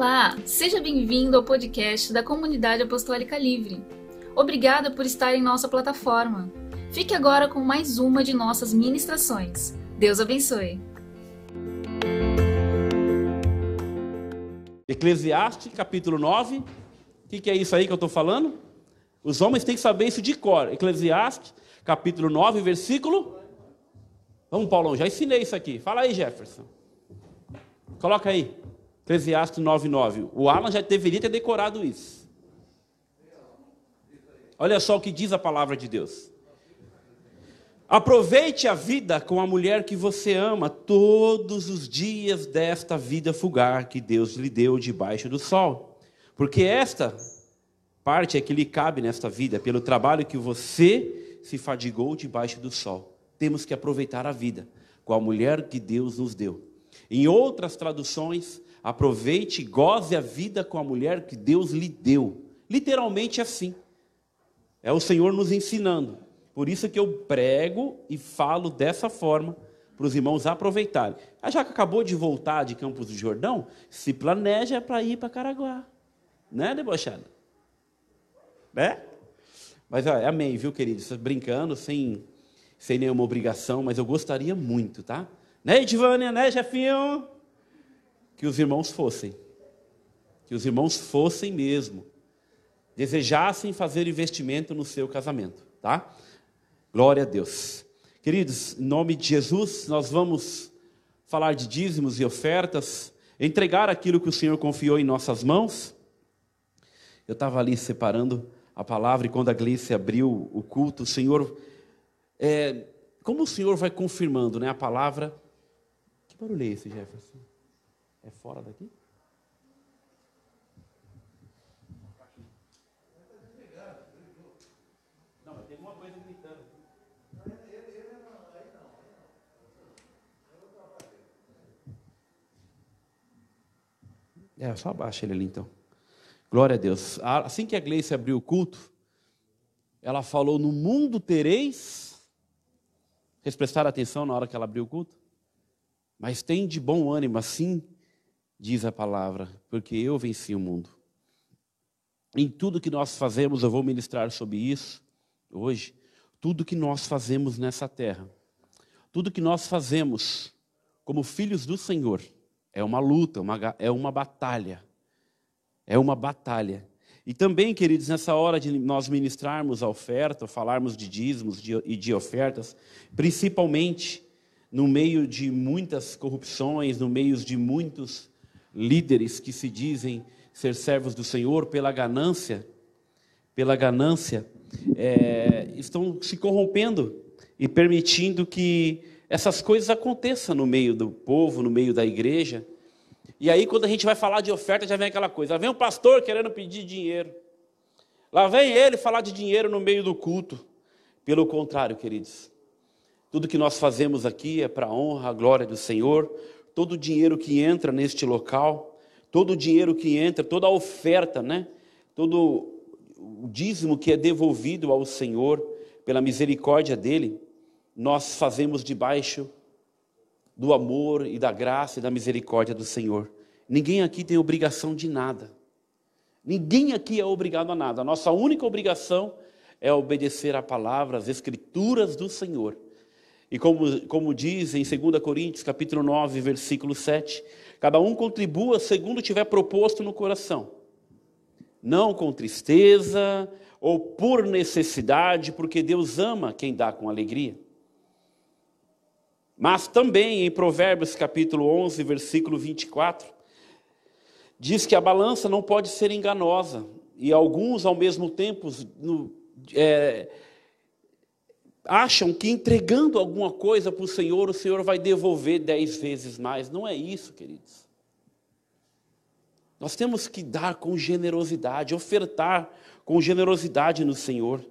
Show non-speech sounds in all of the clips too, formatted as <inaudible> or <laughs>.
Olá, seja bem-vindo ao podcast da Comunidade Apostólica Livre. Obrigada por estar em nossa plataforma. Fique agora com mais uma de nossas ministrações. Deus abençoe. Eclesiastes, capítulo 9. O que, que é isso aí que eu estou falando? Os homens têm que saber isso de cor. Eclesiastes, capítulo 9, versículo. Vamos, Paulão, já ensinei isso aqui. Fala aí, Jefferson. Coloca aí. Eclesiastes 9,9. O Alan já deveria ter decorado isso. Olha só o que diz a palavra de Deus. Aproveite a vida com a mulher que você ama todos os dias desta vida fugar que Deus lhe deu debaixo do sol. Porque esta parte é que lhe cabe nesta vida, pelo trabalho que você se fadigou debaixo do sol. Temos que aproveitar a vida com a mulher que Deus nos deu. Em outras traduções, aproveite e goze a vida com a mulher que Deus lhe deu. Literalmente assim. É o Senhor nos ensinando. Por isso que eu prego e falo dessa forma para os irmãos aproveitarem. A Jaca acabou de voltar de Campos do Jordão, se planeja para ir para Caraguá. Né, debochada? Né? Mas ó, amém, viu, queridos? Brincando, sem, sem nenhuma obrigação, mas eu gostaria muito, tá? Né, Edvânia, né, Jefinho? Que os irmãos fossem. Que os irmãos fossem mesmo. Desejassem fazer investimento no seu casamento, tá? Glória a Deus. Queridos, em nome de Jesus, nós vamos falar de dízimos e ofertas, entregar aquilo que o Senhor confiou em nossas mãos. Eu estava ali separando a palavra e quando a Gleice abriu o culto, o Senhor, é, como o Senhor vai confirmando né, a palavra barulho é esse, Jefferson? É fora daqui? Não, mas tem alguma coisa gritando. É, só abaixa ele ali então. Glória a Deus. Assim que a Gleice abriu o culto, ela falou: No mundo tereis. Vocês prestaram atenção na hora que ela abriu o culto? Mas tem de bom ânimo, assim diz a palavra, porque eu venci o mundo. Em tudo que nós fazemos, eu vou ministrar sobre isso hoje. Tudo que nós fazemos nessa terra, tudo que nós fazemos como filhos do Senhor, é uma luta, uma, é uma batalha. É uma batalha. E também, queridos, nessa hora de nós ministrarmos a oferta, falarmos de dízimos e de ofertas, principalmente no meio de muitas corrupções, no meio de muitos líderes que se dizem ser servos do Senhor pela ganância, pela ganância, é, estão se corrompendo e permitindo que essas coisas aconteçam no meio do povo, no meio da igreja. E aí, quando a gente vai falar de oferta, já vem aquela coisa: lá vem um pastor querendo pedir dinheiro, lá vem ele falar de dinheiro no meio do culto. Pelo contrário, queridos, tudo que nós fazemos aqui é para a honra, a glória do Senhor. Todo o dinheiro que entra neste local, todo o dinheiro que entra, toda a oferta, né? Todo o dízimo que é devolvido ao Senhor pela misericórdia dele, nós fazemos debaixo do amor e da graça e da misericórdia do Senhor. Ninguém aqui tem obrigação de nada. Ninguém aqui é obrigado a nada. A nossa única obrigação é obedecer à palavra, às escrituras do Senhor e como, como diz em 2 Coríntios, capítulo 9, versículo 7, cada um contribua segundo tiver proposto no coração, não com tristeza ou por necessidade, porque Deus ama quem dá com alegria. Mas também em Provérbios capítulo 11, versículo 24, diz que a balança não pode ser enganosa, e alguns ao mesmo tempo no, é, acham que entregando alguma coisa para o Senhor, o Senhor vai devolver dez vezes mais. Não é isso, queridos. Nós temos que dar com generosidade, ofertar com generosidade no Senhor,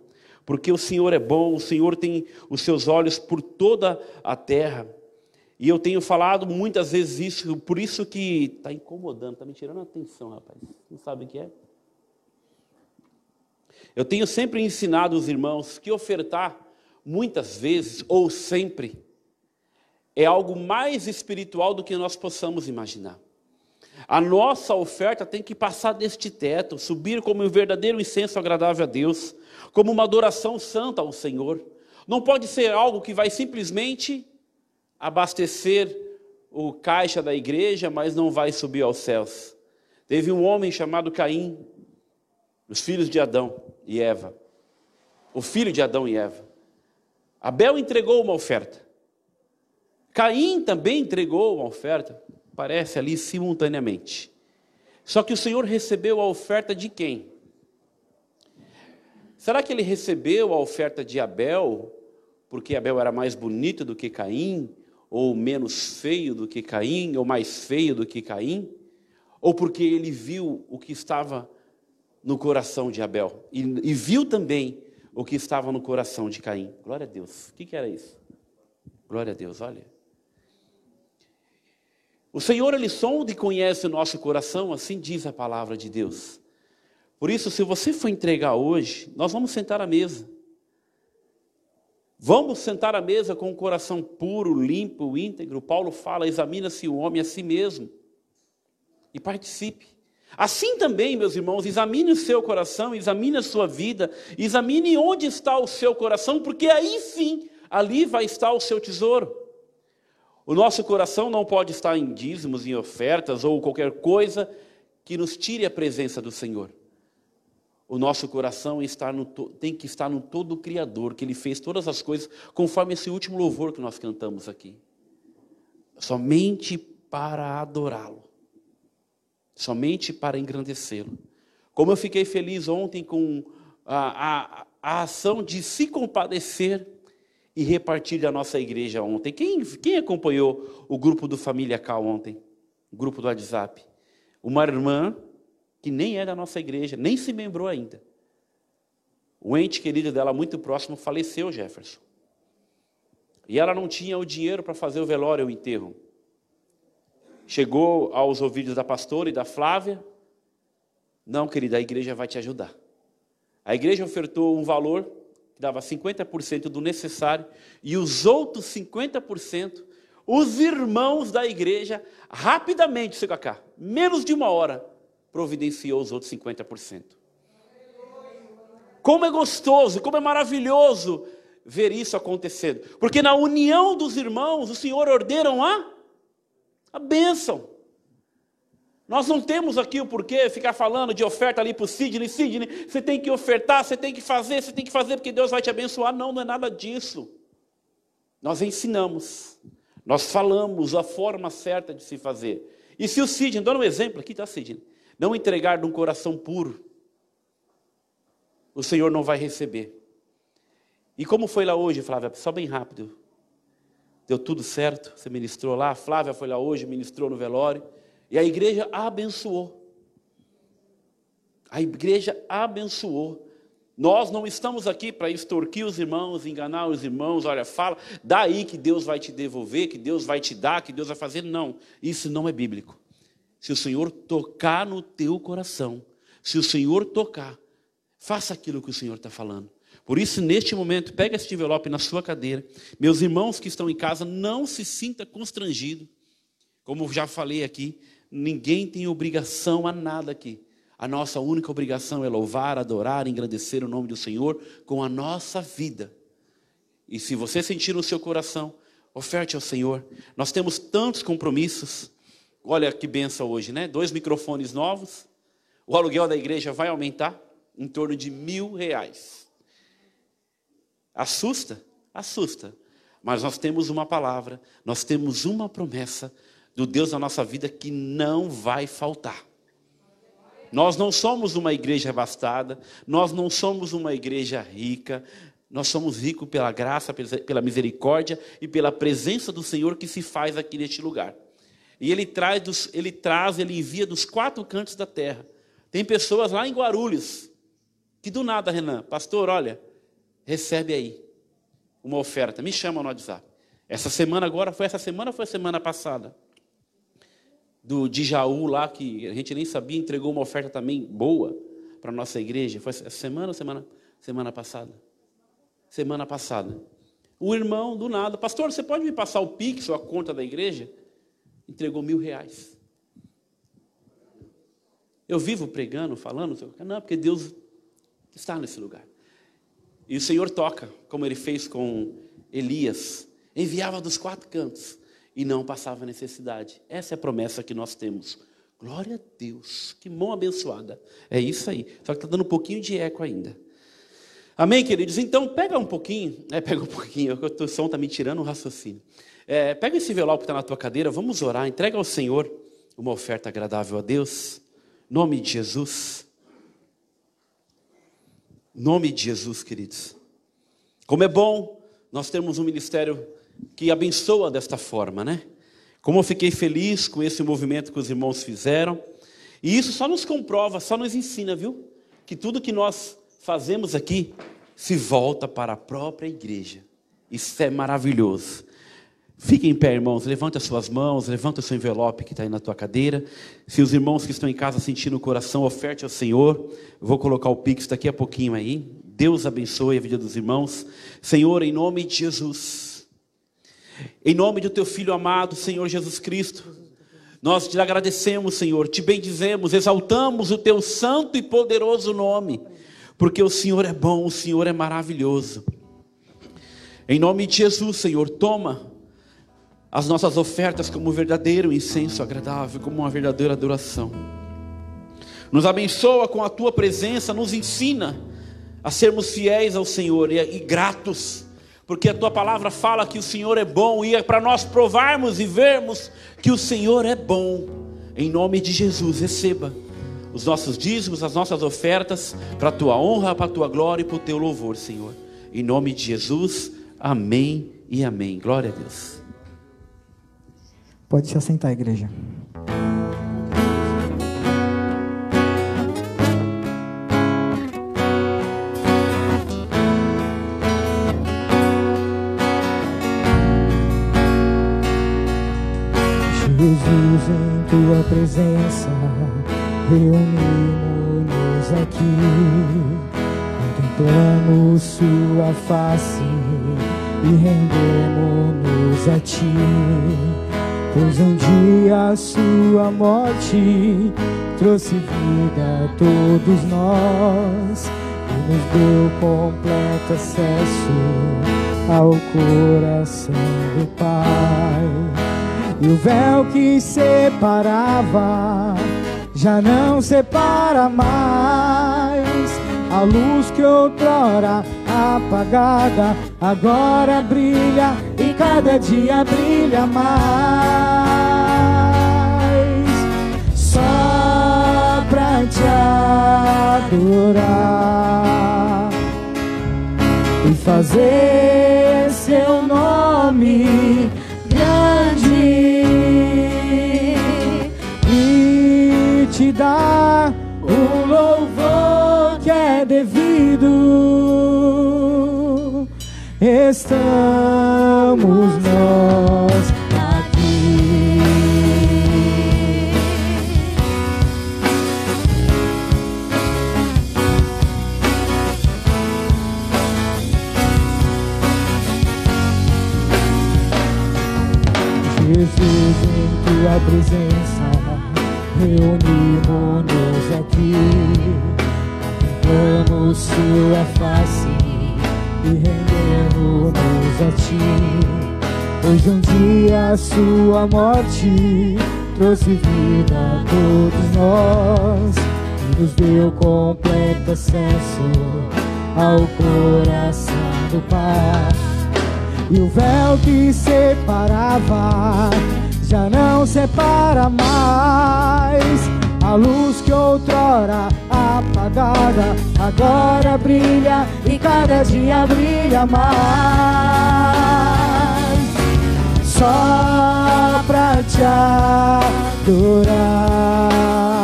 porque o Senhor é bom, o Senhor tem os seus olhos por toda a terra. E eu tenho falado muitas vezes isso, por isso que está incomodando, está me tirando a atenção, rapaz. Não sabe o que é? Eu tenho sempre ensinado os irmãos que ofertar muitas vezes ou sempre é algo mais espiritual do que nós possamos imaginar. A nossa oferta tem que passar deste teto, subir como um verdadeiro incenso agradável a Deus, como uma adoração santa ao Senhor. Não pode ser algo que vai simplesmente abastecer o caixa da igreja, mas não vai subir aos céus. Teve um homem chamado Caim, os filhos de Adão e Eva. O filho de Adão e Eva. Abel entregou uma oferta. Caim também entregou uma oferta, parece ali simultaneamente. Só que o Senhor recebeu a oferta de quem? Será que ele recebeu a oferta de Abel porque Abel era mais bonito do que Caim? Ou menos feio do que Caim? Ou mais feio do que Caim? Ou porque ele viu o que estava no coração de Abel e, e viu também o que estava no coração de Caim? Glória a Deus. O que, era isso? Glória a Deus, olha. O Senhor, Ele sonda e conhece o nosso coração, assim diz a palavra de Deus. Por isso, se você for entregar hoje, nós vamos sentar à mesa. Vamos sentar à mesa com o coração puro, limpo, íntegro. Paulo fala: examina-se o homem a si mesmo e participe. Assim também, meus irmãos, examine o seu coração, examine a sua vida, examine onde está o seu coração, porque aí sim, ali vai estar o seu tesouro. O nosso coração não pode estar em dízimos, em ofertas ou qualquer coisa que nos tire a presença do Senhor. O nosso coração está no, tem que estar no todo Criador, que Ele fez todas as coisas, conforme esse último louvor que nós cantamos aqui. Somente para adorá-lo, somente para engrandecê-lo. Como eu fiquei feliz ontem com a, a, a ação de se compadecer e repartir da nossa igreja ontem. Quem, quem acompanhou o grupo do Família Cal ontem? O grupo do WhatsApp? Uma irmã que nem é da nossa igreja, nem se membrou ainda. O ente querido dela, muito próximo, faleceu, Jefferson. E ela não tinha o dinheiro para fazer o velório, o enterro. Chegou aos ouvidos da pastora e da Flávia. Não, querida, a igreja vai te ajudar. A igreja ofertou um valor dava 50% do necessário, e os outros 50%, os irmãos da igreja, rapidamente, seu Cacá, menos de uma hora, providenciou os outros 50%. Como é gostoso, como é maravilhoso ver isso acontecendo. Porque na união dos irmãos, o Senhor ordena a, a bênção. Nós não temos aqui o porquê ficar falando de oferta ali para o Sidney. Sidney, você tem que ofertar, você tem que fazer, você tem que fazer porque Deus vai te abençoar. Não, não é nada disso. Nós ensinamos, nós falamos a forma certa de se fazer. E se o Sidney, dando um exemplo aqui, tá, Sidney? Não entregar de um coração puro, o Senhor não vai receber. E como foi lá hoje, Flávia? Só bem rápido. Deu tudo certo, você ministrou lá. A Flávia foi lá hoje, ministrou no velório. E a igreja abençoou. A igreja abençoou. Nós não estamos aqui para extorquir os irmãos, enganar os irmãos. Olha, fala, daí que Deus vai te devolver, que Deus vai te dar, que Deus vai fazer. Não, isso não é bíblico. Se o Senhor tocar no teu coração, se o Senhor tocar, faça aquilo que o Senhor está falando. Por isso, neste momento, pega este envelope na sua cadeira. Meus irmãos que estão em casa, não se sinta constrangido. Como já falei aqui, Ninguém tem obrigação a nada aqui. A nossa única obrigação é louvar, adorar, engrandecer o nome do Senhor com a nossa vida. E se você sentir no seu coração, oferte ao Senhor. Nós temos tantos compromissos. Olha que benção hoje, né? Dois microfones novos. O aluguel da igreja vai aumentar em torno de mil reais. Assusta? Assusta. Mas nós temos uma palavra, nós temos uma promessa do Deus na nossa vida que não vai faltar. Nós não somos uma igreja abastada, nós não somos uma igreja rica, nós somos ricos pela graça, pela misericórdia e pela presença do Senhor que se faz aqui neste lugar. E ele traz, dos, ele traz, ele envia dos quatro cantos da terra. Tem pessoas lá em Guarulhos que do nada, Renan, pastor, olha, recebe aí uma oferta, me chama no WhatsApp. Essa semana agora, foi essa semana ou foi a semana passada? do, de Jaú lá, que a gente nem sabia, entregou uma oferta também boa para a nossa igreja. Foi semana ou semana, semana passada? Semana passada. O irmão, do nada, pastor, você pode me passar o Pix ou a conta da igreja? Entregou mil reais. Eu vivo pregando, falando? Não, porque Deus está nesse lugar. E o Senhor toca, como ele fez com Elias, enviava dos quatro cantos e não passava necessidade. Essa é a promessa que nós temos. Glória a Deus, que mão abençoada. É isso aí. Só que está dando um pouquinho de eco ainda. Amém, queridos? Então, pega um pouquinho, é, pega um pouquinho, o som está me tirando o raciocínio. É, pega esse envelope que está na tua cadeira, vamos orar, entrega ao Senhor uma oferta agradável a Deus. Nome de Jesus. Nome de Jesus, queridos. Como é bom nós termos um ministério que abençoa desta forma, né? Como eu fiquei feliz com esse movimento que os irmãos fizeram. E isso só nos comprova, só nos ensina, viu? Que tudo que nós fazemos aqui se volta para a própria igreja. Isso é maravilhoso. Fiquem em pé, irmãos. Levante as suas mãos, levante o seu envelope que está aí na tua cadeira. Se os irmãos que estão em casa sentindo o coração, oferte ao Senhor. Eu vou colocar o Pix daqui a pouquinho aí. Deus abençoe a vida dos irmãos. Senhor, em nome de Jesus. Em nome do teu filho amado, Senhor Jesus Cristo. Nós te agradecemos, Senhor, te bendizemos, exaltamos o teu santo e poderoso nome porque o Senhor é bom, o Senhor é maravilhoso. Em nome de Jesus, Senhor, toma as nossas ofertas como um verdadeiro incenso agradável, como uma verdadeira adoração. Nos abençoa com a tua presença, nos ensina a sermos fiéis ao Senhor e, e gratos, porque a tua palavra fala que o Senhor é bom e é para nós provarmos e vermos que o Senhor é bom. Em nome de Jesus, receba os nossos dízimos, as nossas ofertas, para a tua honra, para a tua glória e para o teu louvor, Senhor. Em nome de Jesus, amém e amém. Glória a Deus. Pode se assentar, igreja. Jesus, em tua presença reunimos-nos aqui, contemplamos Sua face e rendemos-nos a Ti. Pois um dia a Sua morte trouxe vida a todos nós e nos deu completo acesso ao coração do Pai. E o véu que separava já não separa mais. A luz que outrora apagada agora brilha e cada dia brilha mais. Só pra te adorar e fazer seu nome te dar Estamos nós aqui. Jesus, em tua presença reunimos-nos aqui, contemplamos sua face e rendemos-nos a ti. Pois um dia a sua morte trouxe vida a todos nós e nos deu completo acesso ao coração do Pai. E o véu que separava já não separa mais. A luz que outrora apagada agora brilha e cada dia brilha mais. Só pra te adorar.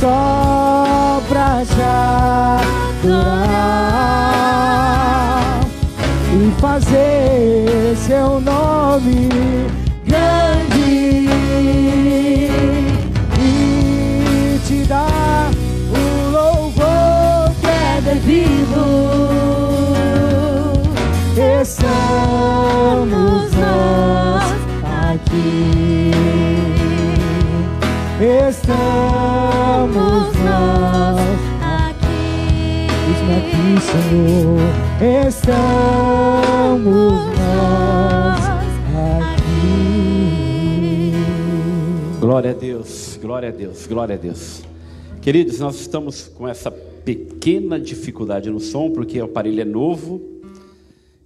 só pra já e fazer seu nome Glória a Deus, glória a Deus. Queridos, nós estamos com essa pequena dificuldade no som, porque o aparelho é novo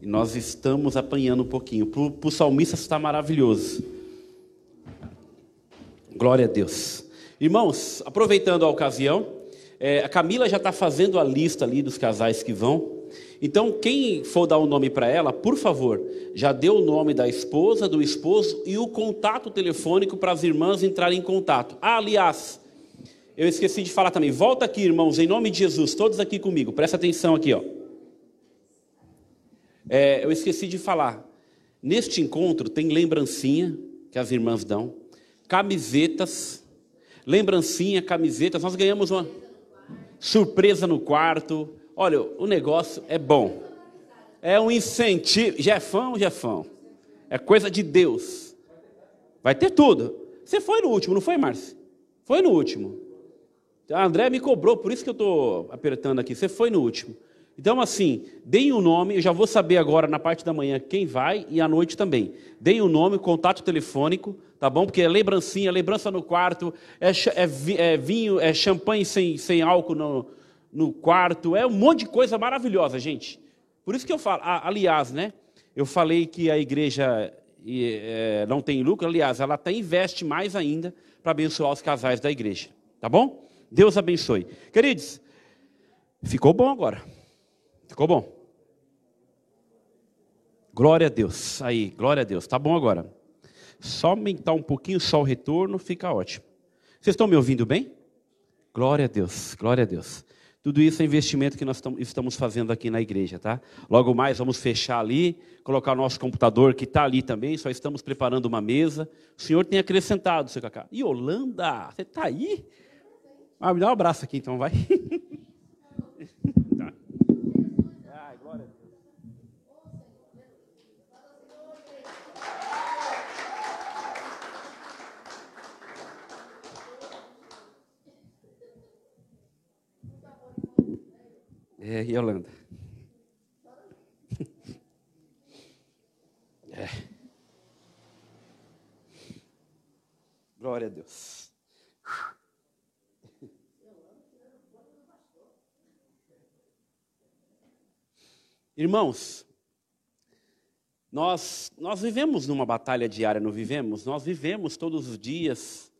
e nós estamos apanhando um pouquinho. Para o salmista está maravilhoso. Glória a Deus. Irmãos, aproveitando a ocasião, é, a Camila já está fazendo a lista ali dos casais que vão. Então, quem for dar o um nome para ela, por favor, já dê o nome da esposa, do esposo e o contato telefônico para as irmãs entrarem em contato. Ah, aliás, eu esqueci de falar também. Volta aqui, irmãos, em nome de Jesus, todos aqui comigo. Presta atenção aqui, ó. É, eu esqueci de falar. Neste encontro tem lembrancinha que as irmãs dão, camisetas, lembrancinha, camisetas. Nós ganhamos uma surpresa no quarto. Olha, o negócio é bom. É um incentivo. Jefão, Jefão. É coisa de Deus. Vai ter tudo. Você foi no último, não foi, Márcio? Foi no último. A André me cobrou, por isso que eu estou apertando aqui. Você foi no último. Então, assim, deem o um nome, eu já vou saber agora na parte da manhã quem vai e à noite também. Deem o um nome, contato telefônico, tá bom? Porque é lembrancinha, lembrança no quarto, é, é, é vinho, é champanhe sem, sem álcool no, no quarto, é um monte de coisa maravilhosa, gente. Por isso que eu falo, aliás, né? Eu falei que a igreja é, não tem lucro, aliás, ela até investe mais ainda para abençoar os casais da igreja, tá bom? Deus abençoe. Queridos, ficou bom agora. Ficou bom? Glória a Deus. Aí, glória a Deus. Tá bom agora. Só aumentar um pouquinho só o retorno, fica ótimo. Vocês estão me ouvindo bem? Glória a Deus, glória a Deus. Tudo isso é investimento que nós estamos fazendo aqui na igreja, tá? Logo mais vamos fechar ali, colocar o nosso computador que está ali também, só estamos preparando uma mesa. O Senhor tem acrescentado, seu Cacá. E Holanda, você está aí? Ah, me dá um abraço aqui então, vai. <laughs> É, Yolanda. É. Glória a Deus. Irmãos, nós, nós vivemos numa batalha diária, não vivemos? Nós vivemos todos os dias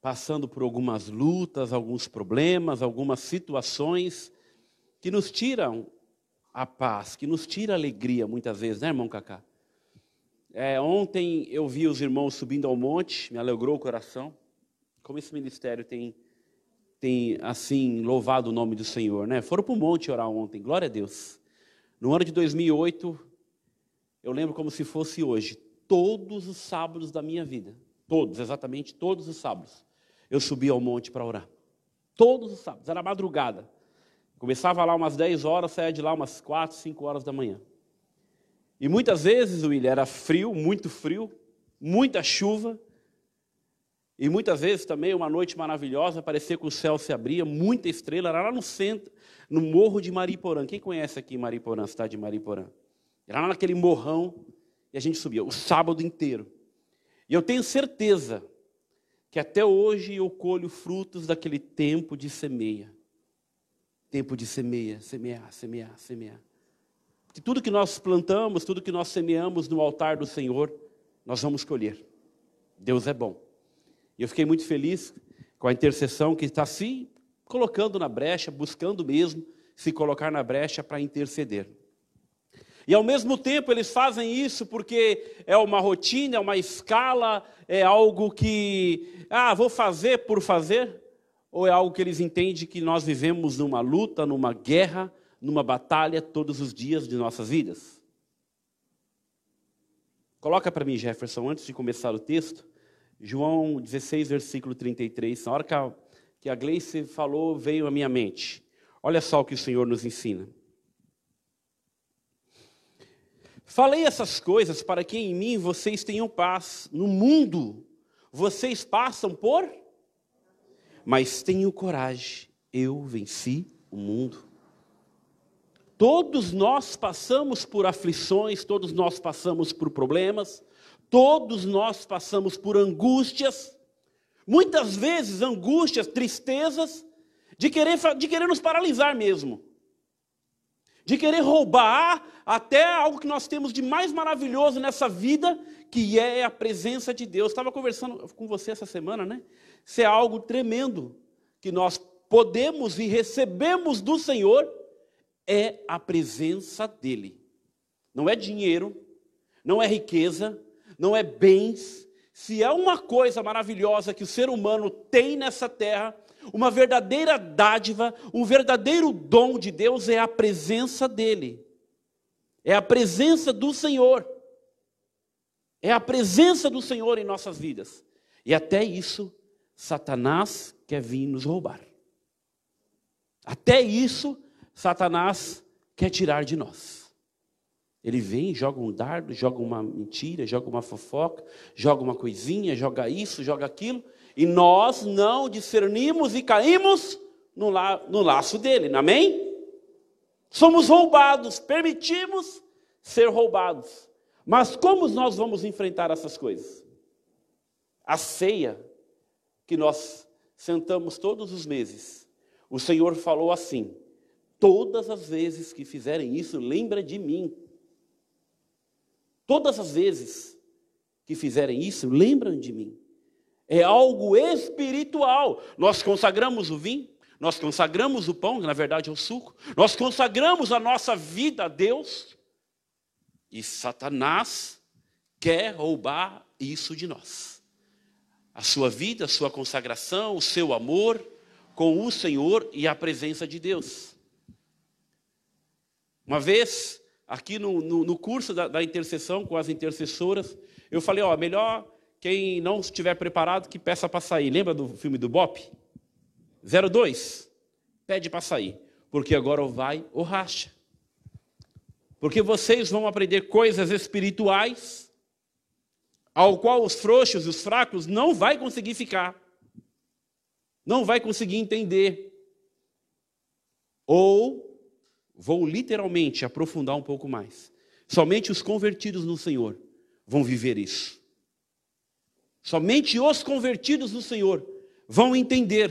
passando por algumas lutas, alguns problemas, algumas situações que nos tiram a paz, que nos tira a alegria muitas vezes, né, irmão Cacá? É, ontem eu vi os irmãos subindo ao monte, me alegrou o coração. Como esse ministério tem, tem assim, louvado o nome do Senhor, né? Foram para o monte orar ontem, glória a Deus. No ano de 2008, eu lembro como se fosse hoje, todos os sábados da minha vida, todos, exatamente todos os sábados, eu subi ao monte para orar. Todos os sábados, era madrugada. Começava lá umas 10 horas, saía de lá umas 4, 5 horas da manhã. E muitas vezes, William, era frio, muito frio, muita chuva. E muitas vezes também uma noite maravilhosa, parecia que o céu se abria, muita estrela, era lá no centro, no morro de Mariporã. Quem conhece aqui Mariporã, cidade de Mariporã? Era lá naquele morrão e a gente subia o sábado inteiro. E eu tenho certeza que até hoje eu colho frutos daquele tempo de semeia. Tempo de semeia, semear, semear, semear. Que tudo que nós plantamos, tudo que nós semeamos no altar do Senhor, nós vamos colher. Deus é bom. E eu fiquei muito feliz com a intercessão que está se colocando na brecha, buscando mesmo se colocar na brecha para interceder. E ao mesmo tempo eles fazem isso porque é uma rotina, é uma escala, é algo que, ah, vou fazer por fazer ou é algo que eles entendem que nós vivemos numa luta, numa guerra, numa batalha todos os dias de nossas vidas? Coloca para mim, Jefferson, antes de começar o texto, João 16, versículo 33. Na hora que a, Gleice falou, veio à minha mente. Olha só o que o Senhor nos ensina. Falei essas coisas para que em mim vocês tenham paz. No mundo vocês passam por, mas tenham coragem. Eu venci o mundo. Todos nós passamos por aflições, todos nós passamos por problemas, todos nós passamos por angústias, muitas vezes angústias, tristezas, de querer, de querer nos paralisar mesmo, de querer roubar até algo que nós temos de mais maravilhoso nessa vida, que é a presença de Deus. Estava conversando com você essa semana, né? Isso é algo tremendo que nós podemos e recebemos do Senhor é a presença dEle. Não é dinheiro, não é riqueza, não é bens. Se é uma coisa maravilhosa que o ser humano tem nessa terra, uma verdadeira dádiva, um verdadeiro dom de Deus é a presença dEle. É a presença do Senhor. É a presença do Senhor em nossas vidas. E até isso, Satanás quer vir nos roubar. Até isso, Satanás quer tirar de nós. Ele vem, joga um dardo, joga uma mentira, joga uma fofoca, joga uma coisinha, joga isso, joga aquilo, e nós não discernimos e caímos no, la, no laço dele, amém? Somos roubados, permitimos ser roubados. Mas como nós vamos enfrentar essas coisas? A ceia que nós sentamos todos os meses, o Senhor falou assim: Todas as vezes que fizerem isso, lembra de mim. Todas as vezes que fizerem isso, lembram de mim. É algo espiritual. Nós consagramos o vinho, nós consagramos o pão, que na verdade é o suco, nós consagramos a nossa vida a Deus, e Satanás quer roubar isso de nós. A sua vida, a sua consagração, o seu amor com o Senhor e a presença de Deus. Uma vez, aqui no, no, no curso da, da, intercessão com as intercessoras, eu falei, ó, melhor quem não estiver preparado que peça para sair. Lembra do filme do Bop? 02, pede para sair, porque agora ou vai ou racha. Porque vocês vão aprender coisas espirituais ao qual os frouxos e os fracos não vai conseguir ficar. Não vai conseguir entender. Ou vou literalmente aprofundar um pouco mais. Somente os convertidos no Senhor vão viver isso. Somente os convertidos no Senhor vão entender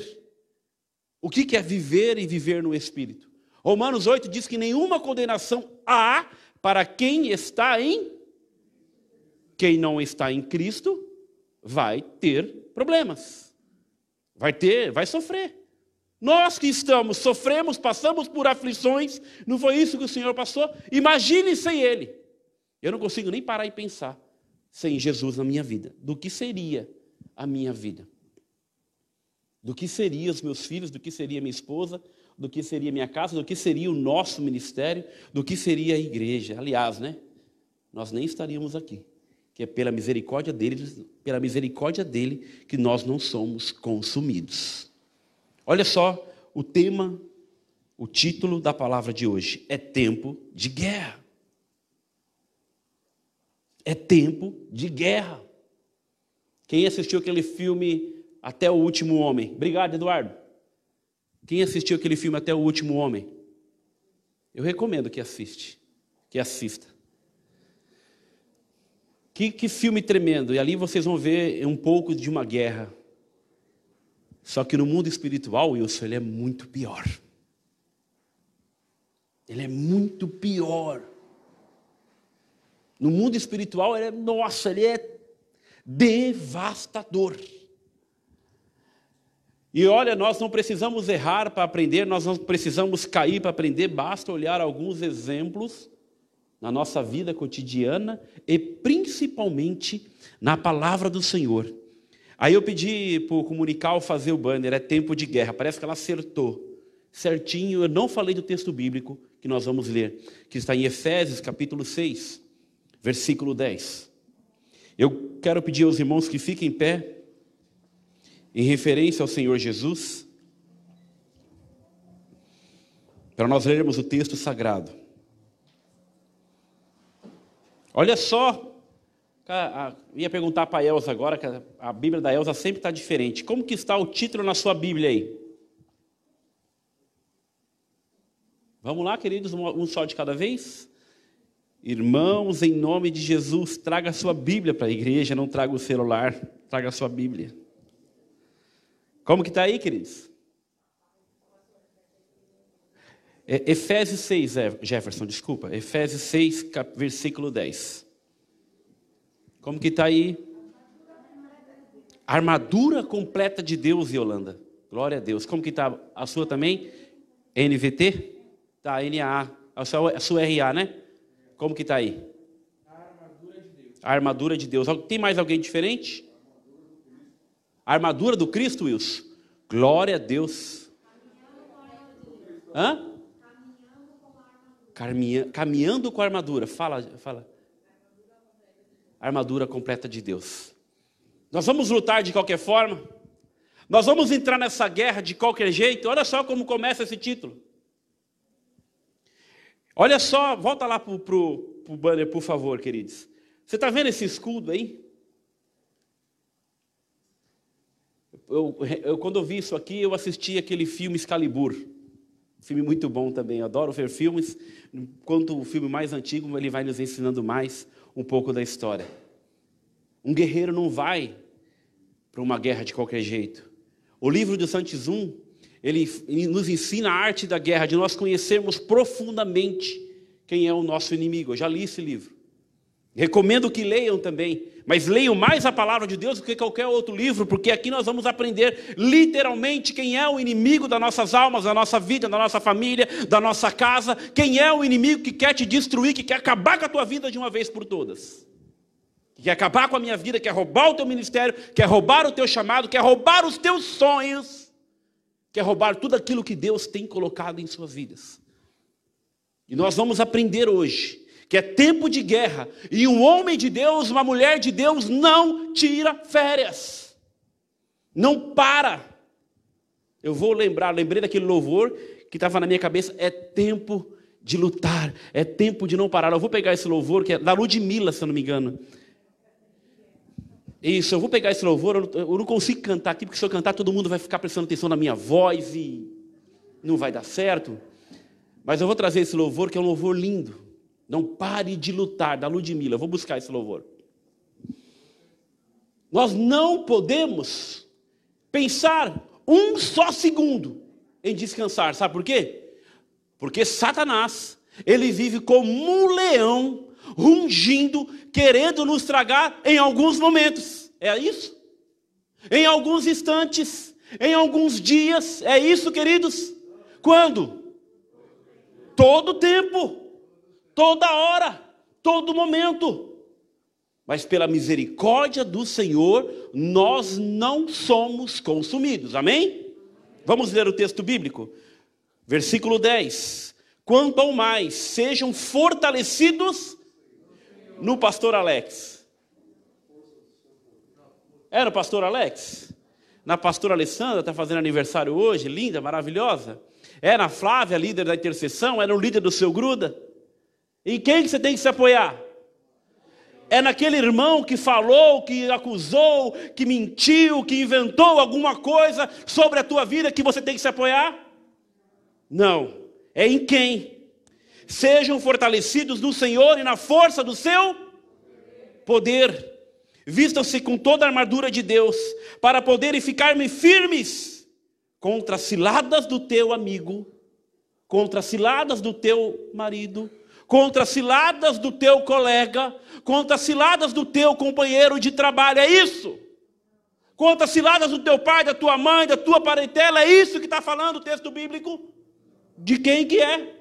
o que é viver e viver no Espírito. Romanos 8 diz que nenhuma condenação há para quem está em. Quem não está em Cristo vai ter problemas. Vai ter, vai sofrer. Nós que estamos, sofremos, passamos por aflições, não foi isso que o Senhor passou? Imagine sem Ele. Eu não consigo nem parar e pensar sem Jesus na minha vida. Do que seria a minha vida? Do que seriam os meus filhos, do que seria minha esposa, do que seria minha casa, do que seria o nosso ministério, do que seria a igreja. Aliás, né? Nós nem estaríamos aqui, que é pela misericórdia dele, pela misericórdia dele que nós não somos consumidos. Olha só o tema, o título da palavra de hoje: é tempo de guerra. É tempo de guerra. Quem assistiu aquele filme Até o Último Homem? Obrigado, Eduardo. Quem assistiu aquele filme Até o Último Homem? Eu recomendo que assiste, que assista. Que, que filme tremendo! E ali vocês vão ver um pouco de uma guerra só que no mundo espiritual, Wilson, ele é muito pior. Ele é muito pior. No mundo espiritual, ele é, nossa, ele é devastador. E olha, nós não precisamos errar para aprender, nós não precisamos cair para aprender, basta olhar alguns exemplos na nossa vida cotidiana e principalmente na palavra do Senhor. Aí eu pedi para o comunical fazer o banner, é tempo de guerra. Parece que ela acertou. Certinho, eu não falei do texto bíblico que nós vamos ler, que está em Efésios capítulo 6, versículo 10. Eu quero pedir aos irmãos que fiquem em pé, em referência ao Senhor Jesus, para nós lermos o texto sagrado. Olha só, ia perguntar para a Elza agora, que a, a Bíblia da Elza sempre está diferente. Como que está o título na sua Bíblia aí? Vamos lá, queridos, um só de cada vez? Irmãos, em nome de Jesus, traga a sua Bíblia para a igreja, não traga o celular, traga a sua Bíblia. Como que está aí, queridos? É, Efésios 6, é, Jefferson, desculpa. Efésios 6, versículo 10. Como que está aí? Armadura completa de Deus, Yolanda. Glória a Deus. Como que está a sua também? NVT? Tá, NAA. A sua, a sua RA, né? Como que está aí? A armadura de Deus. A armadura de Deus. Tem mais alguém diferente? A armadura do Cristo, Wilson. Glória a Deus. Hã? Caminhando, com a armadura. Fala, fala. Armadura completa de Deus. Nós vamos lutar de qualquer forma. Nós vamos entrar nessa guerra de qualquer jeito. Olha só como começa esse título. Olha só, volta lá para o banner, por favor, queridos. Você está vendo esse escudo aí? Eu, eu, quando eu vi isso aqui, eu assisti aquele filme Excalibur. Filme muito bom também, eu adoro ver filmes. Quanto o filme mais antigo, ele vai nos ensinando mais um pouco da história. Um guerreiro não vai para uma guerra de qualquer jeito. O livro do Santizum, ele, ele nos ensina a arte da guerra, de nós conhecermos profundamente quem é o nosso inimigo. Eu já li esse livro. Recomendo que leiam também, mas leiam mais a palavra de Deus do que qualquer outro livro, porque aqui nós vamos aprender literalmente quem é o inimigo das nossas almas, da nossa vida, da nossa família, da nossa casa, quem é o inimigo que quer te destruir, que quer acabar com a tua vida de uma vez por todas. Que quer acabar com a minha vida, quer roubar o teu ministério, quer roubar o teu chamado, quer roubar os teus sonhos quer roubar tudo aquilo que Deus tem colocado em suas vidas. E nós vamos aprender hoje que é tempo de guerra e um homem de Deus, uma mulher de Deus não tira férias. Não para. Eu vou lembrar, lembrei daquele louvor que estava na minha cabeça, é tempo de lutar, é tempo de não parar. Eu vou pegar esse louvor que é da Ludmilla, se eu não me engano. Isso, eu vou pegar esse louvor, eu não consigo cantar aqui, porque se eu cantar todo mundo vai ficar prestando atenção na minha voz e não vai dar certo. Mas eu vou trazer esse louvor, que é um louvor lindo. Não pare de lutar, da Ludmilla. Vou buscar esse louvor. Nós não podemos pensar um só segundo em descansar. Sabe por quê? Porque Satanás, ele vive como um leão rungindo, querendo nos tragar em alguns momentos. É isso? Em alguns instantes, em alguns dias. É isso, queridos? Quando? Todo tempo, toda hora, todo momento. Mas pela misericórdia do Senhor, nós não somos consumidos. Amém? Vamos ler o texto bíblico. Versículo 10. Quanto ao mais, sejam fortalecidos no pastor Alex? Era o pastor Alex? Na pastora Alessandra, está fazendo aniversário hoje, linda, maravilhosa. É na Flávia, líder da intercessão, era o líder do seu gruda. Em quem que você tem que se apoiar? É naquele irmão que falou, que acusou, que mentiu, que inventou alguma coisa sobre a tua vida que você tem que se apoiar? Não. É em quem? Sejam fortalecidos no Senhor e na força do seu poder. Vistam-se com toda a armadura de Deus, para poderem ficar-me firmes contra as ciladas do teu amigo, contra as ciladas do teu marido, contra as ciladas do teu colega, contra as ciladas do teu companheiro de trabalho. É isso. Contra as ciladas do teu pai, da tua mãe, da tua parentela. É isso que está falando o texto bíblico. De quem que é?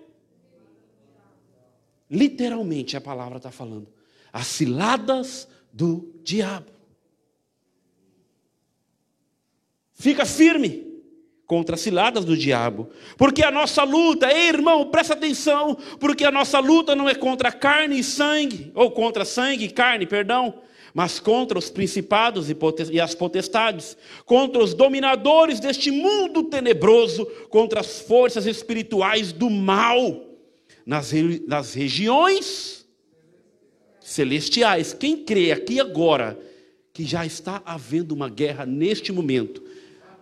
Literalmente a palavra está falando. As ciladas do diabo. Fica firme contra as ciladas do diabo, porque a nossa luta, ei irmão, presta atenção, porque a nossa luta não é contra carne e sangue, ou contra sangue e carne, perdão, mas contra os principados e as potestades, contra os dominadores deste mundo tenebroso, contra as forças espirituais do mal nas, re- nas regiões celestiais. Quem crê aqui agora que já está havendo uma guerra neste momento,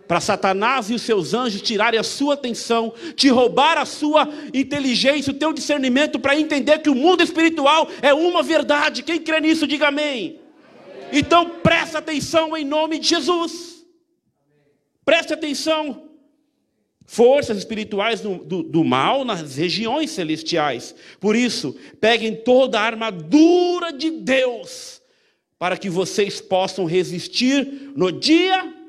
para Satanás e os seus anjos tirarem a sua atenção, te roubar a sua inteligência, o teu discernimento para entender que o mundo espiritual é uma verdade. Quem crê nisso, diga amém. Então presta atenção em nome de Jesus. Preste atenção. Forças espirituais do, do, do mal nas regiões celestiais. Por isso, peguem toda a armadura de Deus, para que vocês possam resistir no dia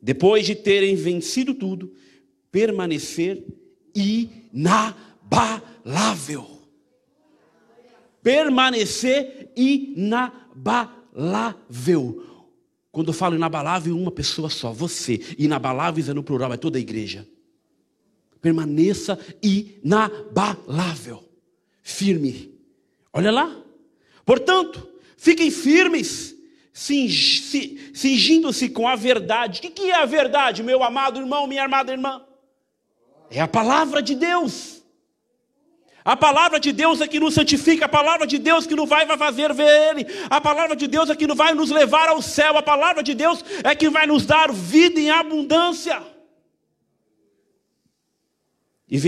depois de terem vencido tudo, permanecer inabalável. Permanecer inabalável. Quando eu falo inabalável, uma pessoa só, você. Inabaláveis é no plural, é toda a igreja. Permaneça inabalável, firme. Olha lá. Portanto, fiquem firmes cingindo-se com a verdade. O que é a verdade, meu amado irmão, minha amada irmã? É a palavra de Deus. A palavra de Deus é que nos santifica, a palavra de Deus que nos vai vai fazer ver Ele, a palavra de Deus é que nos vai nos levar ao céu, a palavra de Deus é que vai nos dar vida em abundância. E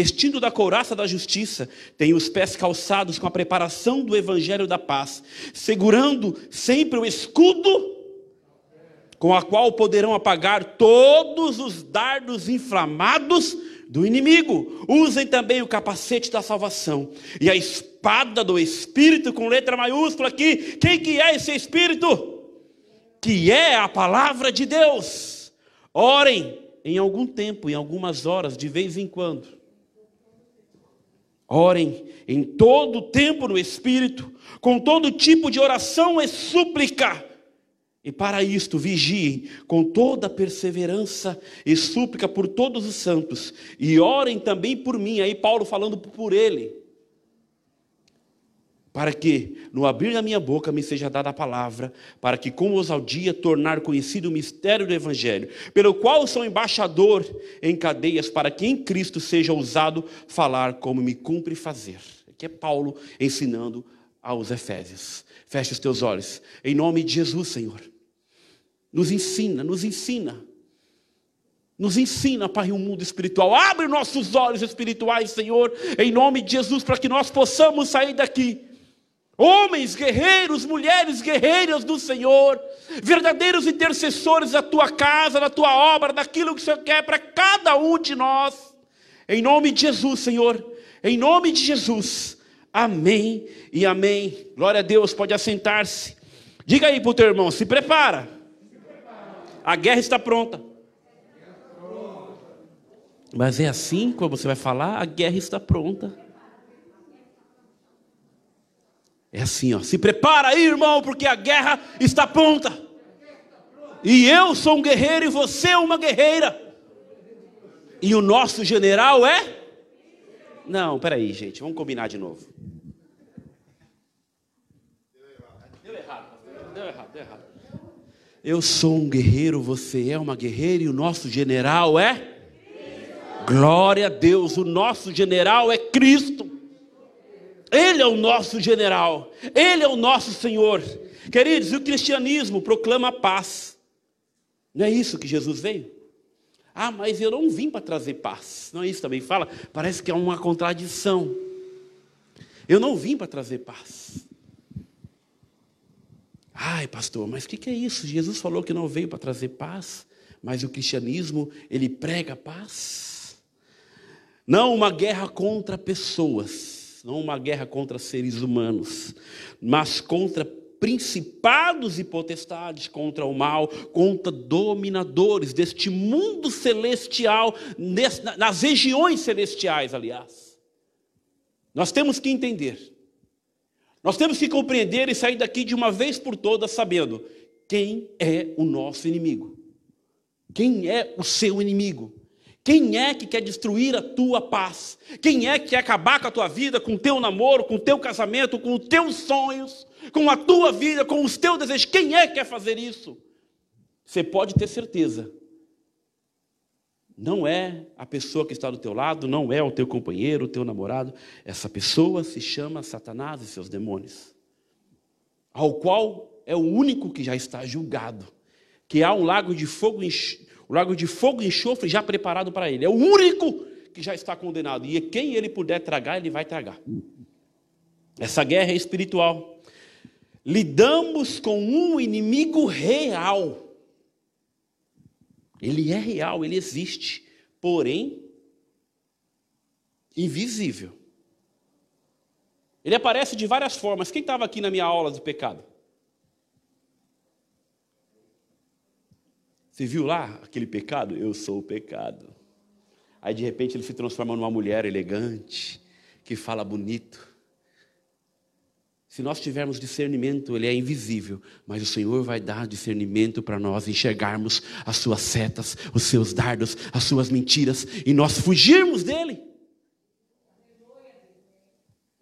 da couraça da justiça, tem os pés calçados com a preparação do evangelho da paz, segurando sempre o escudo com a qual poderão apagar todos os dardos inflamados do inimigo. Usem também o capacete da salvação e a espada do Espírito com letra maiúscula aqui. Quem que é esse Espírito? Que é a palavra de Deus. Orem em algum tempo, em algumas horas, de vez em quando. Orem em todo o tempo no Espírito, com todo tipo de oração e súplica. E para isto vigiem com toda perseverança e súplica por todos os santos, e orem também por mim, aí Paulo falando por ele, para que no abrir da minha boca me seja dada a palavra, para que com ousadia tornar conhecido o mistério do Evangelho, pelo qual sou embaixador em cadeias, para que em Cristo seja ousado falar como me cumpre fazer. Aqui é Paulo ensinando aos Efésios. Feche os teus olhos, em nome de Jesus, Senhor. Nos ensina, nos ensina. Nos ensina, Pai, o um mundo espiritual. Abre nossos olhos espirituais, Senhor, em nome de Jesus, para que nós possamos sair daqui. Homens guerreiros, mulheres guerreiras do Senhor, verdadeiros intercessores da tua casa, da tua obra, daquilo que o Senhor quer para cada um de nós. Em nome de Jesus, Senhor, em nome de Jesus. Amém e amém. Glória a Deus, pode assentar-se. Diga aí para o teu irmão, se prepara. A guerra está pronta. Mas é assim como você vai falar, a guerra está pronta. É assim, ó. Se prepara aí, irmão, porque a guerra está pronta. E eu sou um guerreiro e você é uma guerreira. E o nosso general é? Não, peraí, gente, vamos combinar de novo. Deu errado, deu errado, deu errado. Eu sou um guerreiro, você é uma guerreira e o nosso general é? Glória a Deus, o nosso general é Cristo. Ele é o nosso general, ele é o nosso Senhor. Queridos, o cristianismo proclama paz. Não é isso que Jesus veio? Ah, mas eu não vim para trazer paz. Não é isso também fala? Parece que é uma contradição. Eu não vim para trazer paz. Ai, pastor, mas o que, que é isso? Jesus falou que não veio para trazer paz, mas o cristianismo, ele prega paz. Não uma guerra contra pessoas, não uma guerra contra seres humanos, mas contra principados e potestades, contra o mal, contra dominadores deste mundo celestial, nas regiões celestiais, aliás. Nós temos que entender nós temos que compreender e sair daqui de uma vez por todas sabendo quem é o nosso inimigo. Quem é o seu inimigo? Quem é que quer destruir a tua paz? Quem é que quer acabar com a tua vida, com o teu namoro, com o teu casamento, com os teus sonhos, com a tua vida, com os teus desejos. Quem é que quer fazer isso? Você pode ter certeza. Não é a pessoa que está do teu lado, não é o teu companheiro, o teu namorado. Essa pessoa se chama Satanás e seus demônios. Ao qual é o único que já está julgado. Que há um lago de fogo, um lago de fogo e enxofre já preparado para ele. É o único que já está condenado. E quem ele puder tragar, ele vai tragar. Essa guerra é espiritual. Lidamos com um inimigo real. Ele é real, ele existe, porém invisível. Ele aparece de várias formas. Quem estava aqui na minha aula de pecado? Você viu lá aquele pecado? Eu sou o pecado. Aí de repente ele se transforma numa mulher elegante, que fala bonito. Se nós tivermos discernimento, ele é invisível, mas o Senhor vai dar discernimento para nós enxergarmos as suas setas, os seus dardos, as suas mentiras e nós fugirmos dele.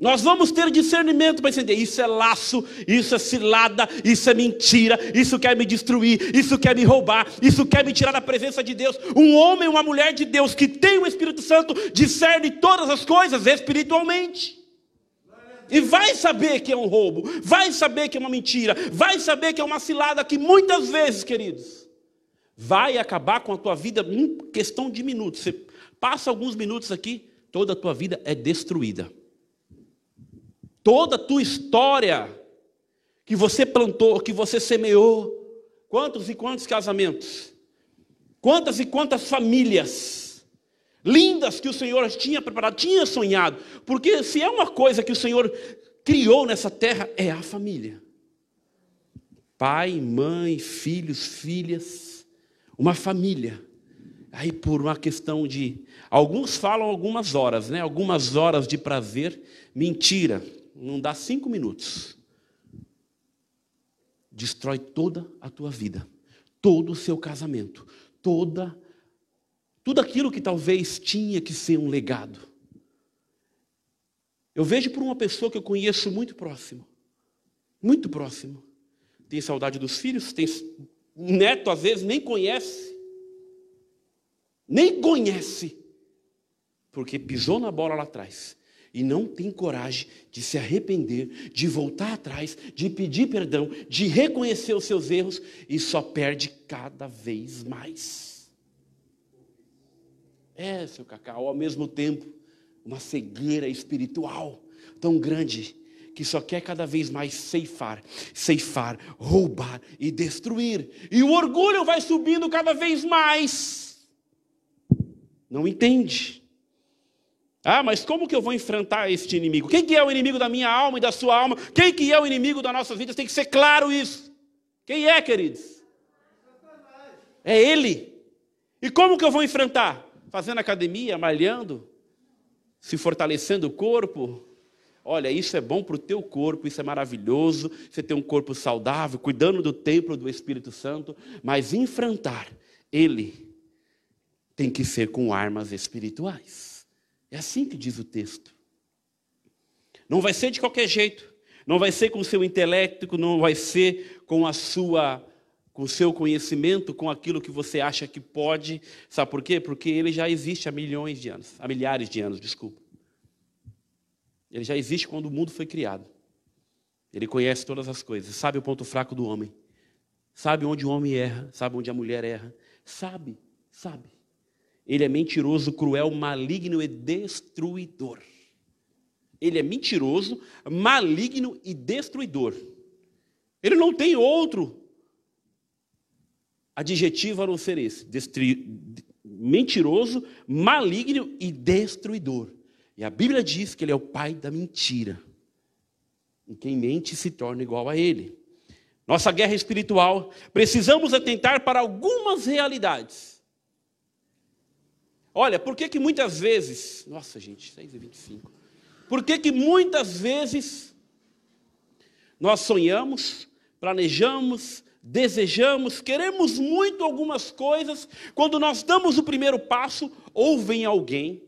Nós vamos ter discernimento para entender: isso é laço, isso é cilada, isso é mentira, isso quer me destruir, isso quer me roubar, isso quer me tirar da presença de Deus. Um homem, uma mulher de Deus que tem o Espírito Santo discerne todas as coisas espiritualmente. E vai saber que é um roubo, vai saber que é uma mentira, vai saber que é uma cilada que muitas vezes, queridos, vai acabar com a tua vida em questão de minutos. Você passa alguns minutos aqui, toda a tua vida é destruída toda a tua história que você plantou, que você semeou. Quantos e quantos casamentos? Quantas e quantas famílias lindas que o Senhor tinha preparado, tinha sonhado. Porque se é uma coisa que o Senhor criou nessa terra, é a família. Pai, mãe, filhos, filhas, uma família. Aí por uma questão de alguns falam algumas horas, né? Algumas horas de prazer, mentira não dá cinco minutos, destrói toda a tua vida, todo o seu casamento, toda tudo aquilo que talvez tinha que ser um legado. Eu vejo por uma pessoa que eu conheço muito próximo, muito próximo. Tem saudade dos filhos, tem neto às vezes nem conhece, nem conhece, porque pisou na bola lá atrás e não tem coragem de se arrepender, de voltar atrás, de pedir perdão, de reconhecer os seus erros e só perde cada vez mais. É, seu Cacau, ao mesmo tempo, uma cegueira espiritual tão grande que só quer cada vez mais ceifar, ceifar, roubar e destruir. E o orgulho vai subindo cada vez mais. Não entende. Ah, mas como que eu vou enfrentar este inimigo? Quem que é o inimigo da minha alma e da sua alma? Quem que é o inimigo da nossa vida? Tem que ser claro isso. Quem é, queridos? É ele. E como que eu vou enfrentar? Fazendo academia, malhando, se fortalecendo o corpo. Olha, isso é bom para o teu corpo, isso é maravilhoso. Você tem um corpo saudável, cuidando do templo do Espírito Santo. Mas enfrentar ele tem que ser com armas espirituais. É assim que diz o texto. Não vai ser de qualquer jeito. Não vai ser com o seu intelecto, não vai ser com a sua com o seu conhecimento, com aquilo que você acha que pode. Sabe por quê? Porque ele já existe há milhões de anos, há milhares de anos, desculpa. Ele já existe quando o mundo foi criado. Ele conhece todas as coisas, sabe o ponto fraco do homem. Sabe onde o homem erra, sabe onde a mulher erra. Sabe, sabe. Ele é mentiroso, cruel, maligno e destruidor. Ele é mentiroso, maligno e destruidor. Ele não tem outro adjetivo a não ser esse: mentiroso, maligno e destruidor. E a Bíblia diz que ele é o pai da mentira. E quem mente se torna igual a ele. Nossa guerra espiritual, precisamos atentar para algumas realidades Olha, por que que muitas vezes, nossa gente, 6 e 25, por que que muitas vezes nós sonhamos, planejamos, desejamos, queremos muito algumas coisas, quando nós damos o primeiro passo, ou vem alguém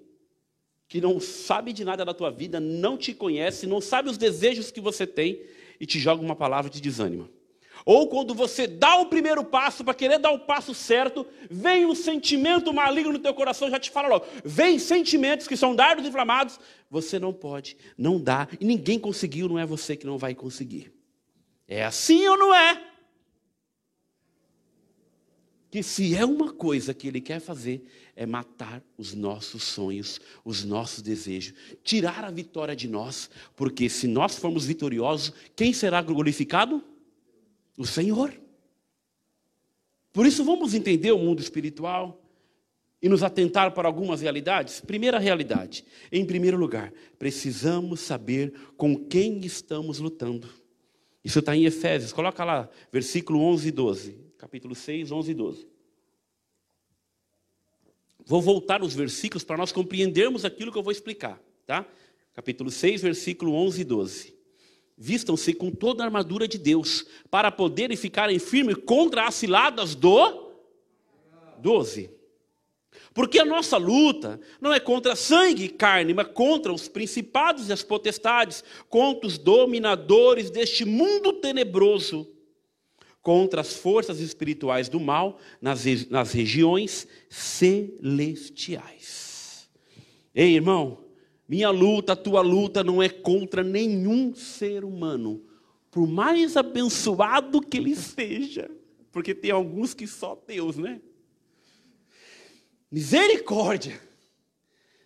que não sabe de nada da tua vida, não te conhece, não sabe os desejos que você tem, e te joga uma palavra de desânimo. Ou quando você dá o primeiro passo para querer dar o passo certo, vem um sentimento maligno no teu coração, já te fala logo. Vem sentimentos que são dardos inflamados, você não pode, não dá, e ninguém conseguiu, não é você que não vai conseguir. É assim ou não é? Que se é uma coisa que ele quer fazer, é matar os nossos sonhos, os nossos desejos, tirar a vitória de nós, porque se nós formos vitoriosos, quem será glorificado? O Senhor. Por isso, vamos entender o mundo espiritual e nos atentar para algumas realidades. Primeira realidade: em primeiro lugar, precisamos saber com quem estamos lutando. Isso está em Efésios, coloca lá, versículo 11 e 12. Capítulo 6, 11 e 12. Vou voltar os versículos para nós compreendermos aquilo que eu vou explicar, tá? Capítulo 6, versículo 11 e 12. Vistam-se com toda a armadura de Deus, para poderem ficarem firmes contra as ciladas do 12. Porque a nossa luta não é contra sangue e carne, mas contra os principados e as potestades, contra os dominadores deste mundo tenebroso, contra as forças espirituais do mal nas, nas regiões celestiais. Ei, irmão, minha luta, tua luta não é contra nenhum ser humano, por mais abençoado que ele seja, porque tem alguns que só Deus, né? Misericórdia.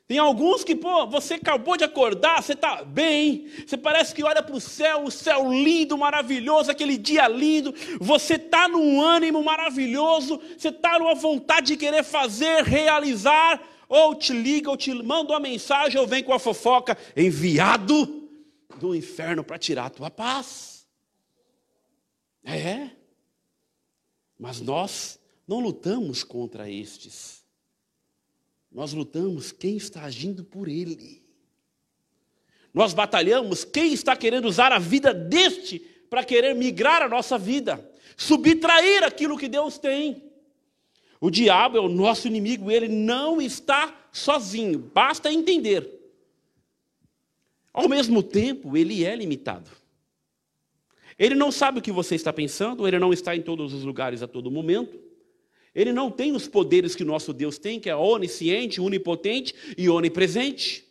Tem alguns que, pô, você acabou de acordar, você está bem, você parece que olha para o céu, o céu lindo, maravilhoso, aquele dia lindo, você está num ânimo maravilhoso, você está numa vontade de querer fazer, realizar, ou te liga, ou te manda uma mensagem, ou vem com a fofoca, enviado do inferno para tirar a tua paz. É, mas nós não lutamos contra estes. Nós lutamos quem está agindo por ele. Nós batalhamos quem está querendo usar a vida deste para querer migrar a nossa vida, subtrair aquilo que Deus tem. O diabo é o nosso inimigo, ele não está sozinho, basta entender. Ao mesmo tempo, ele é limitado. Ele não sabe o que você está pensando, ele não está em todos os lugares a todo momento. Ele não tem os poderes que nosso Deus tem, que é onisciente, onipotente e onipresente.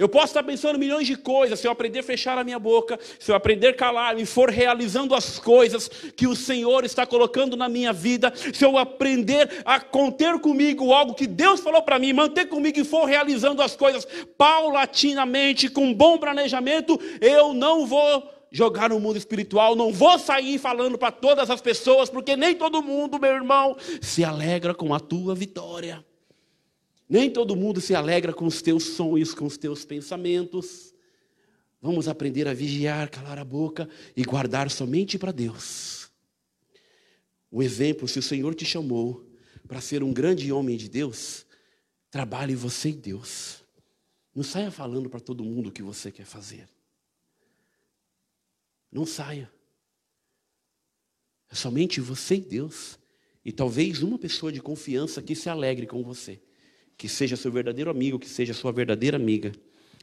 Eu posso estar pensando milhões de coisas, se eu aprender a fechar a minha boca, se eu aprender a calar e for realizando as coisas que o Senhor está colocando na minha vida, se eu aprender a conter comigo algo que Deus falou para mim, manter comigo e for realizando as coisas paulatinamente, com bom planejamento, eu não vou jogar no mundo espiritual, não vou sair falando para todas as pessoas, porque nem todo mundo, meu irmão, se alegra com a tua vitória. Nem todo mundo se alegra com os teus sonhos, com os teus pensamentos. Vamos aprender a vigiar, calar a boca e guardar somente para Deus. Um exemplo, se o Senhor te chamou para ser um grande homem de Deus, trabalhe você e Deus. Não saia falando para todo mundo o que você quer fazer. Não saia. É somente você e Deus. E talvez uma pessoa de confiança que se alegre com você. Que seja seu verdadeiro amigo, que seja sua verdadeira amiga.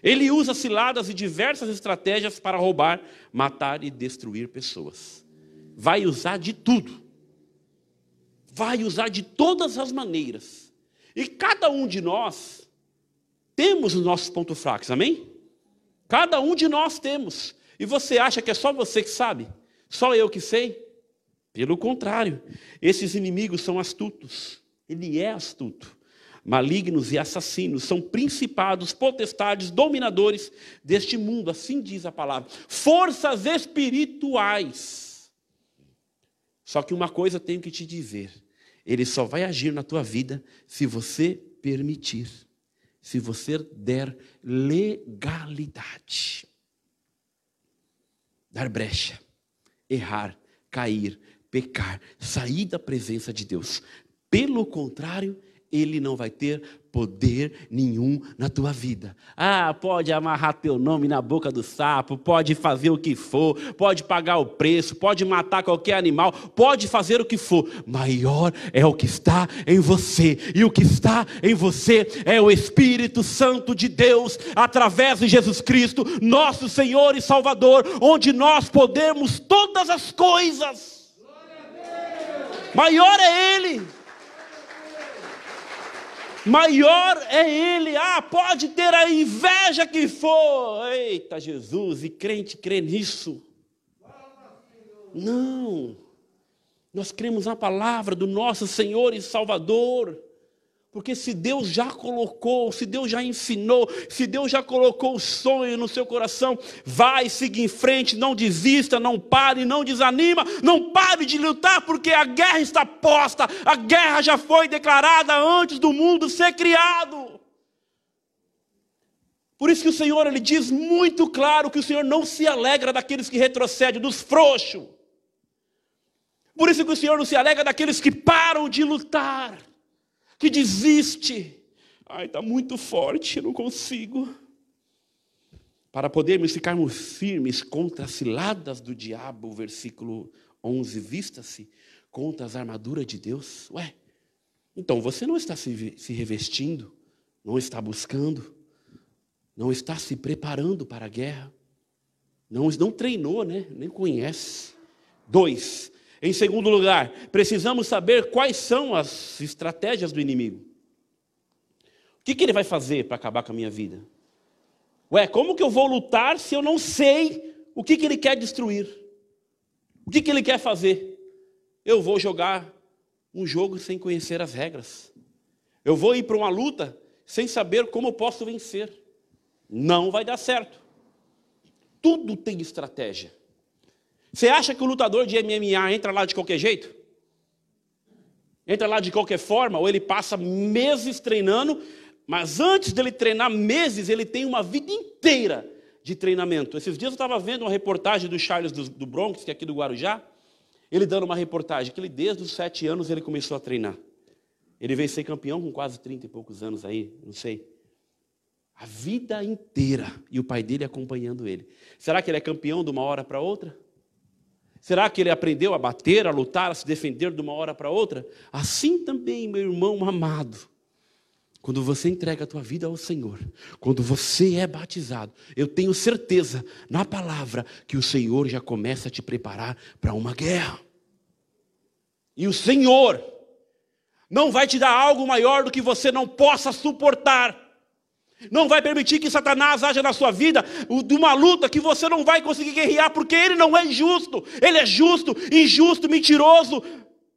Ele usa ciladas e diversas estratégias para roubar, matar e destruir pessoas. Vai usar de tudo. Vai usar de todas as maneiras. E cada um de nós temos os nossos pontos fracos, amém? Cada um de nós temos. E você acha que é só você que sabe? Só eu que sei? Pelo contrário, esses inimigos são astutos. Ele é astuto. Malignos e assassinos são principados, potestades, dominadores deste mundo, assim diz a palavra. Forças espirituais. Só que uma coisa tenho que te dizer: ele só vai agir na tua vida se você permitir, se você der legalidade dar brecha, errar, cair, pecar, sair da presença de Deus. Pelo contrário, ele não vai ter poder nenhum na tua vida. Ah, pode amarrar teu nome na boca do sapo, pode fazer o que for, pode pagar o preço, pode matar qualquer animal, pode fazer o que for. Maior é o que está em você, e o que está em você é o Espírito Santo de Deus, através de Jesus Cristo, nosso Senhor e Salvador, onde nós podemos todas as coisas. Maior é Ele maior é Ele. Ah, pode ter a inveja que for. Eita Jesus, e crente crê nisso. Não, nós cremos na palavra do nosso Senhor e Salvador. Porque se Deus já colocou, se Deus já ensinou, se Deus já colocou o sonho no seu coração, vai, siga em frente, não desista, não pare, não desanima, não pare de lutar, porque a guerra está posta, a guerra já foi declarada antes do mundo ser criado. Por isso que o Senhor ele diz muito claro que o Senhor não se alegra daqueles que retrocedem, dos frouxos. Por isso que o Senhor não se alegra daqueles que param de lutar que desiste. Ai, está muito forte, eu não consigo. Para podermos ficarmos firmes contra as ciladas do diabo, versículo 11, vista-se contra as armaduras de Deus. Ué, então você não está se, se revestindo, não está buscando, não está se preparando para a guerra, não, não treinou, né? nem conhece. Dois, em segundo lugar, precisamos saber quais são as estratégias do inimigo. O que, que ele vai fazer para acabar com a minha vida? Ué, como que eu vou lutar se eu não sei o que, que ele quer destruir? O que, que ele quer fazer? Eu vou jogar um jogo sem conhecer as regras. Eu vou ir para uma luta sem saber como eu posso vencer. Não vai dar certo. Tudo tem estratégia. Você acha que o lutador de MMA entra lá de qualquer jeito? Entra lá de qualquer forma, ou ele passa meses treinando, mas antes dele treinar meses, ele tem uma vida inteira de treinamento. Esses dias eu estava vendo uma reportagem do Charles do, Bronx, que é aqui do Guarujá, ele dando uma reportagem que ele desde os sete anos ele começou a treinar. Ele veio ser campeão com quase 30 e poucos anos aí, não sei. A vida inteira. E o pai dele acompanhando ele. Será que ele é campeão de uma hora para outra? Será que ele aprendeu a bater, a lutar, a se defender de uma hora para outra? Assim também, meu irmão amado, quando você entrega a tua vida ao Senhor, quando você é batizado, eu tenho certeza na palavra que o Senhor já começa a te preparar para uma guerra. E o Senhor não vai te dar algo maior do que você não possa suportar. Não vai permitir que Satanás haja na sua vida de uma luta que você não vai conseguir guerrear, porque ele não é justo. Ele é justo, injusto, mentiroso.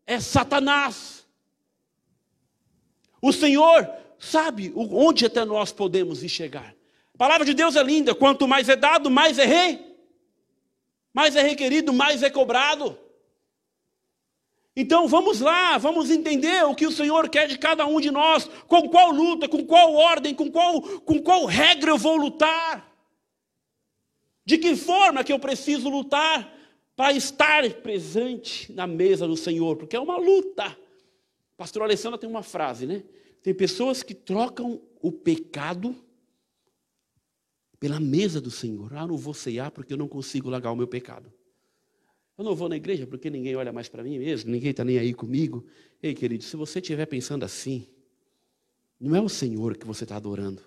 É Satanás. O Senhor sabe onde até nós podemos enxergar. A palavra de Deus é linda. Quanto mais é dado, mais é rei. Mais é requerido, mais é cobrado. Então vamos lá, vamos entender o que o Senhor quer de cada um de nós, com qual luta, com qual ordem, com qual, com qual regra eu vou lutar. De que forma que eu preciso lutar para estar presente na mesa do Senhor, porque é uma luta. Pastor Alessandra tem uma frase, né? Tem pessoas que trocam o pecado pela mesa do Senhor. Ah, não vou ceiar porque eu não consigo largar o meu pecado. Eu não vou na igreja porque ninguém olha mais para mim mesmo, ninguém está nem aí comigo. Ei, querido, se você estiver pensando assim, não é o Senhor que você está adorando.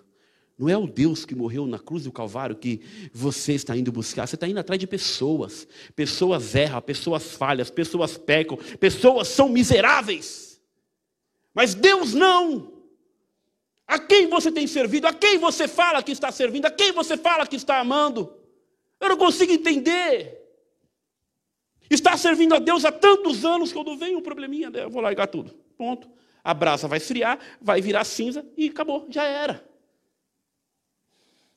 Não é o Deus que morreu na cruz do Calvário que você está indo buscar. Você está indo atrás de pessoas. Pessoas erram, pessoas falham, pessoas pecam, pessoas são miseráveis. Mas Deus não. A quem você tem servido? A quem você fala que está servindo? A quem você fala que está amando? Eu não consigo entender. Está servindo a Deus há tantos anos, quando vem um probleminha, eu vou largar tudo. Ponto. A brasa vai esfriar, vai virar cinza e acabou, já era.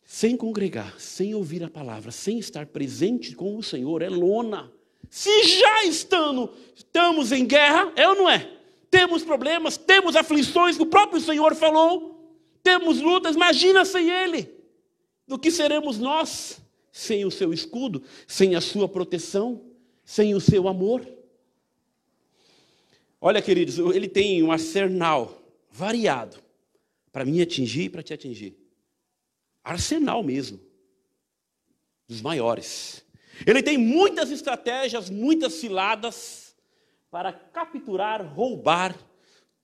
Sem congregar, sem ouvir a palavra, sem estar presente com o Senhor, é lona. Se já estando, estamos em guerra, é ou não é? Temos problemas, temos aflições o próprio Senhor falou, temos lutas, imagina sem Ele. Do que seremos nós sem o seu escudo, sem a sua proteção? Sem o seu amor. Olha, queridos, ele tem um arsenal variado para me atingir e para te atingir. Arsenal mesmo, dos maiores. Ele tem muitas estratégias, muitas ciladas para capturar, roubar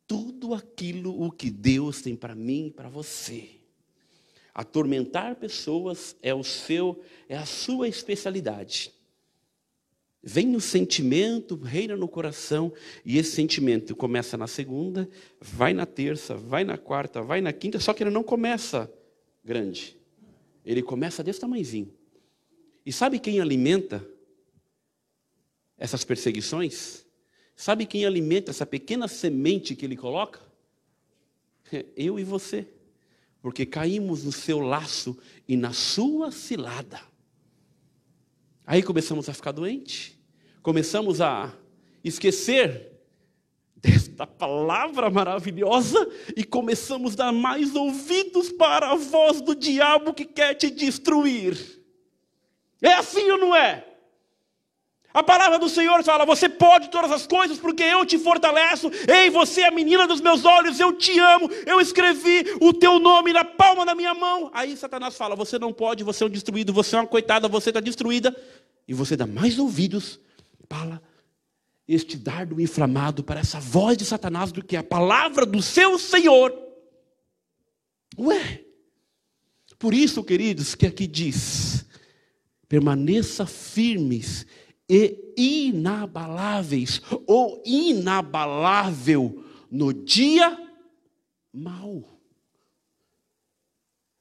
tudo aquilo o que Deus tem para mim e para você. Atormentar pessoas é o seu, é a sua especialidade. Vem no sentimento, reina no coração, e esse sentimento começa na segunda, vai na terça, vai na quarta, vai na quinta, só que ele não começa grande. Ele começa desse tamanhozinho. E sabe quem alimenta essas perseguições? Sabe quem alimenta essa pequena semente que ele coloca? <laughs> Eu e você. Porque caímos no seu laço e na sua cilada. Aí começamos a ficar doente, começamos a esquecer desta palavra maravilhosa e começamos a dar mais ouvidos para a voz do diabo que quer te destruir. É assim ou não é? A palavra do Senhor fala: Você pode todas as coisas, porque eu te fortaleço. Ei, você é a menina dos meus olhos, eu te amo. Eu escrevi o teu nome na palma da minha mão. Aí Satanás fala: Você não pode, você é um destruído, você é uma coitada, você está destruída. E você dá mais ouvidos para este dardo inflamado, para essa voz de Satanás, do que a palavra do seu Senhor. Ué, por isso, queridos, que aqui diz: permaneça firmes e inabaláveis, ou inabalável no dia mau.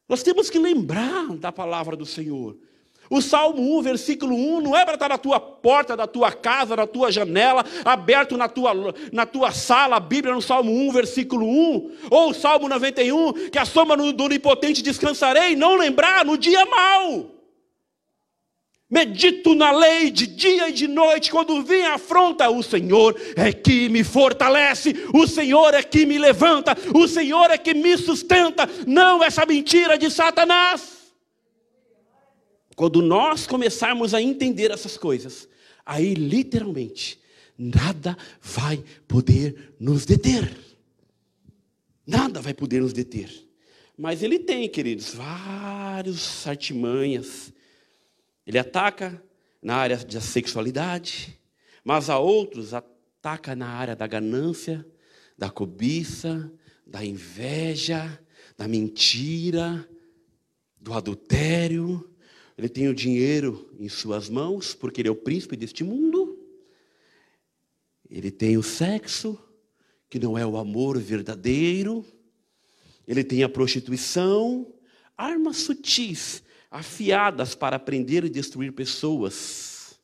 Nós temos que lembrar da palavra do Senhor. O Salmo 1, versículo 1, não é para estar na tua porta, da tua casa, na tua janela, aberto na tua, na tua sala, a Bíblia no Salmo 1, versículo 1, ou o Salmo 91, que a soma do onipotente descansarei, não lembrar no dia mau. Medito na lei de dia e de noite, quando vem a afronta, o Senhor é que me fortalece, o Senhor é que me levanta, o Senhor é que me sustenta, não essa mentira de Satanás. Quando nós começarmos a entender essas coisas, aí literalmente, nada vai poder nos deter. Nada vai poder nos deter. Mas ele tem, queridos, vários artimanhas ele ataca na área da sexualidade, mas a outros ataca na área da ganância, da cobiça, da inveja, da mentira, do adultério. Ele tem o dinheiro em suas mãos, porque ele é o príncipe deste mundo. Ele tem o sexo, que não é o amor verdadeiro. Ele tem a prostituição, armas sutis afiadas para prender e destruir pessoas,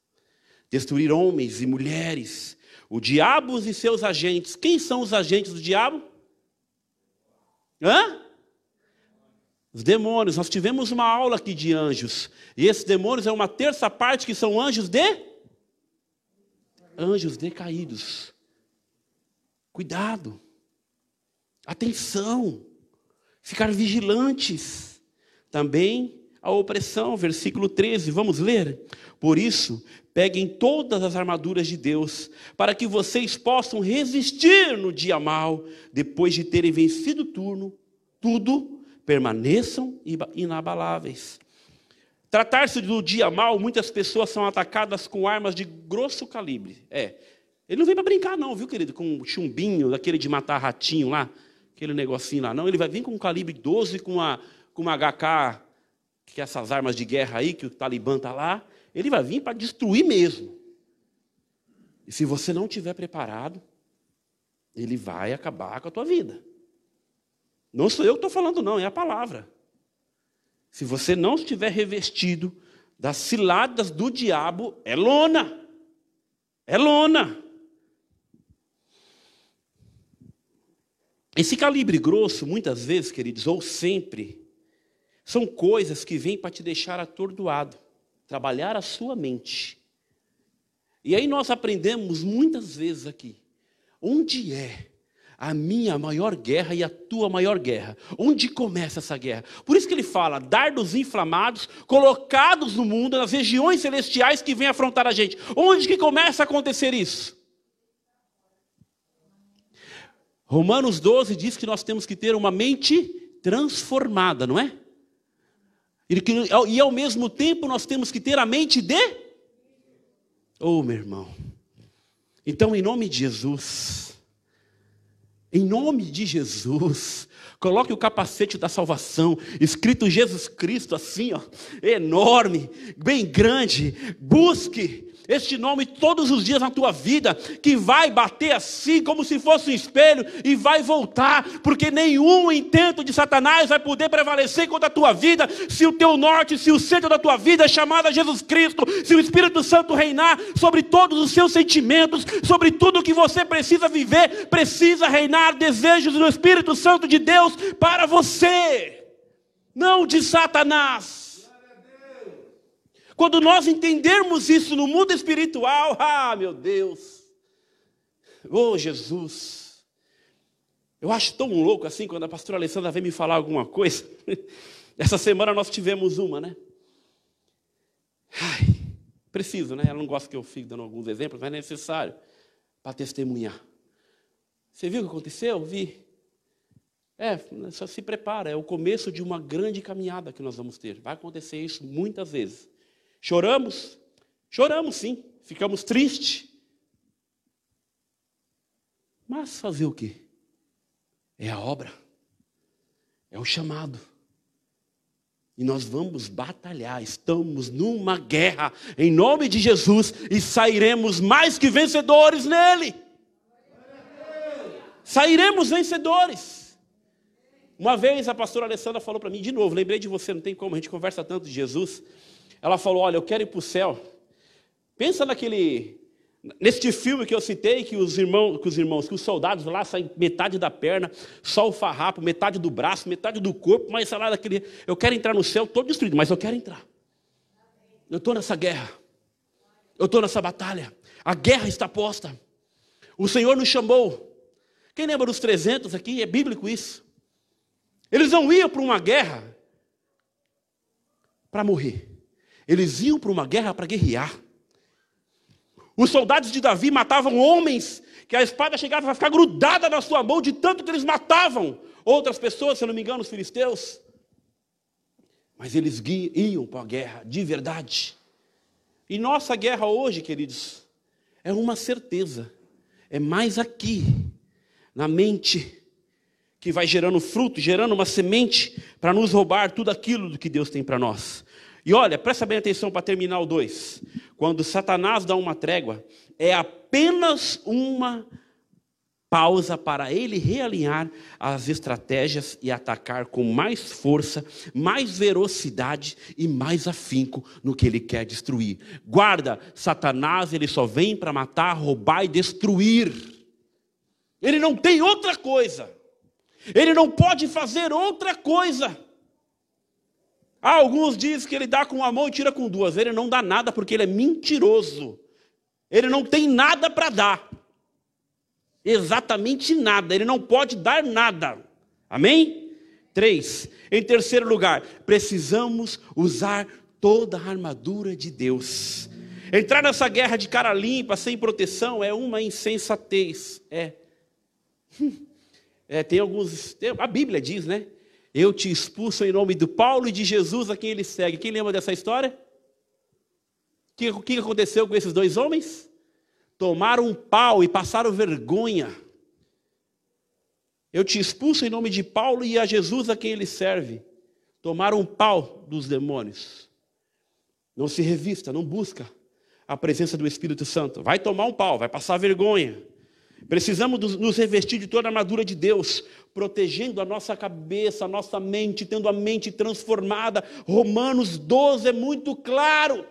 destruir homens e mulheres. O diabo e seus agentes. Quem são os agentes do diabo? Hã? Os demônios. Nós tivemos uma aula aqui de anjos. E esses demônios é uma terça parte que são anjos de anjos decaídos. Cuidado. Atenção. Ficar vigilantes. Também a opressão, versículo 13, vamos ler? Por isso, peguem todas as armaduras de Deus, para que vocês possam resistir no dia mal, depois de terem vencido turno, tudo, permaneçam inabaláveis. Tratar-se do dia mal, muitas pessoas são atacadas com armas de grosso calibre. É. Ele não vem para brincar, não, viu, querido? Com um chumbinho, daquele de matar ratinho lá, aquele negocinho lá. Não, ele vai vir com um calibre 12, com uma, com uma HK que essas armas de guerra aí, que o Talibã está lá, ele vai vir para destruir mesmo. E se você não estiver preparado, ele vai acabar com a tua vida. Não sou eu que estou falando, não, é a palavra. Se você não estiver revestido das ciladas do diabo, é lona. É lona. Esse calibre grosso, muitas vezes, queridos, ou sempre, são coisas que vêm para te deixar atordoado, trabalhar a sua mente. E aí nós aprendemos muitas vezes aqui, onde é a minha maior guerra e a tua maior guerra? Onde começa essa guerra? Por isso que ele fala, dardos inflamados, colocados no mundo, nas regiões celestiais que vêm afrontar a gente. Onde que começa a acontecer isso? Romanos 12 diz que nós temos que ter uma mente transformada, não é? E, ao mesmo tempo nós temos que ter a mente de. Oh, meu irmão. Então, em nome de Jesus, em nome de Jesus, coloque o capacete da salvação, escrito Jesus Cristo, assim, ó, enorme, bem grande. Busque este nome todos os dias na tua vida, que vai bater assim como se fosse um espelho e vai voltar, porque nenhum intento de Satanás vai poder prevalecer contra a tua vida, se o teu norte, se o centro da tua vida é chamado a Jesus Cristo, se o Espírito Santo reinar sobre todos os seus sentimentos, sobre tudo que você precisa viver, precisa reinar desejos do Espírito Santo de Deus para você, não de Satanás. Quando nós entendermos isso no mundo espiritual, <laughs> ah, meu Deus, oh Jesus, eu acho tão louco assim quando a pastora Alessandra vem me falar alguma coisa. <laughs> Essa semana nós tivemos uma, né? Ai, preciso, né? Ela não gosta que eu fique dando alguns exemplos, mas é necessário para testemunhar. Você viu o que aconteceu? Vi. É, só se prepara, é o começo de uma grande caminhada que nós vamos ter. Vai acontecer isso muitas vezes. Choramos? Choramos sim, ficamos tristes. Mas fazer o quê? É a obra, é o chamado. E nós vamos batalhar, estamos numa guerra, em nome de Jesus, e sairemos mais que vencedores nele. Sairemos vencedores. Uma vez a pastora Alessandra falou para mim, de novo, lembrei de você, não tem como, a gente conversa tanto de Jesus. Ela falou: Olha, eu quero ir para o céu. Pensa naquele. Neste filme que eu citei, que os irmãos, que os irmãos, que os soldados lá saem metade da perna, só o farrapo, metade do braço, metade do corpo, mas sei lá daquele. Eu quero entrar no céu todo destruído, mas eu quero entrar. Eu estou nessa guerra. Eu estou nessa batalha. A guerra está posta. O Senhor nos chamou. Quem lembra dos 300 aqui? É bíblico isso. Eles não iam para uma guerra para morrer. Eles iam para uma guerra para guerrear. Os soldados de Davi matavam homens que a espada chegava a ficar grudada na sua mão de tanto que eles matavam outras pessoas, se eu não me engano, os filisteus. Mas eles iam para a guerra de verdade. E nossa guerra hoje, queridos, é uma certeza. É mais aqui, na mente, que vai gerando fruto, gerando uma semente para nos roubar tudo aquilo do que Deus tem para nós. E olha, presta bem atenção para terminar o 2. Quando Satanás dá uma trégua, é apenas uma pausa para ele realinhar as estratégias e atacar com mais força, mais velocidade e mais afinco no que ele quer destruir. Guarda, Satanás, ele só vem para matar, roubar e destruir. Ele não tem outra coisa. Ele não pode fazer outra coisa. Alguns dizem que ele dá com uma mão e tira com duas. Ele não dá nada porque ele é mentiroso. Ele não tem nada para dar. Exatamente nada. Ele não pode dar nada. Amém? Três. Em terceiro lugar, precisamos usar toda a armadura de Deus. Entrar nessa guerra de cara limpa, sem proteção, é uma insensatez. É. <laughs> é tem alguns. A Bíblia diz, né? Eu te expulso em nome do Paulo e de Jesus a quem ele segue. Quem lembra dessa história? O que, que aconteceu com esses dois homens? Tomaram um pau e passaram vergonha. Eu te expulso em nome de Paulo e a Jesus a quem ele serve. Tomaram um pau dos demônios. Não se revista, não busca a presença do Espírito Santo. Vai tomar um pau, vai passar vergonha. Precisamos nos revestir de toda a armadura de Deus, protegendo a nossa cabeça, a nossa mente, tendo a mente transformada. Romanos 12 é muito claro.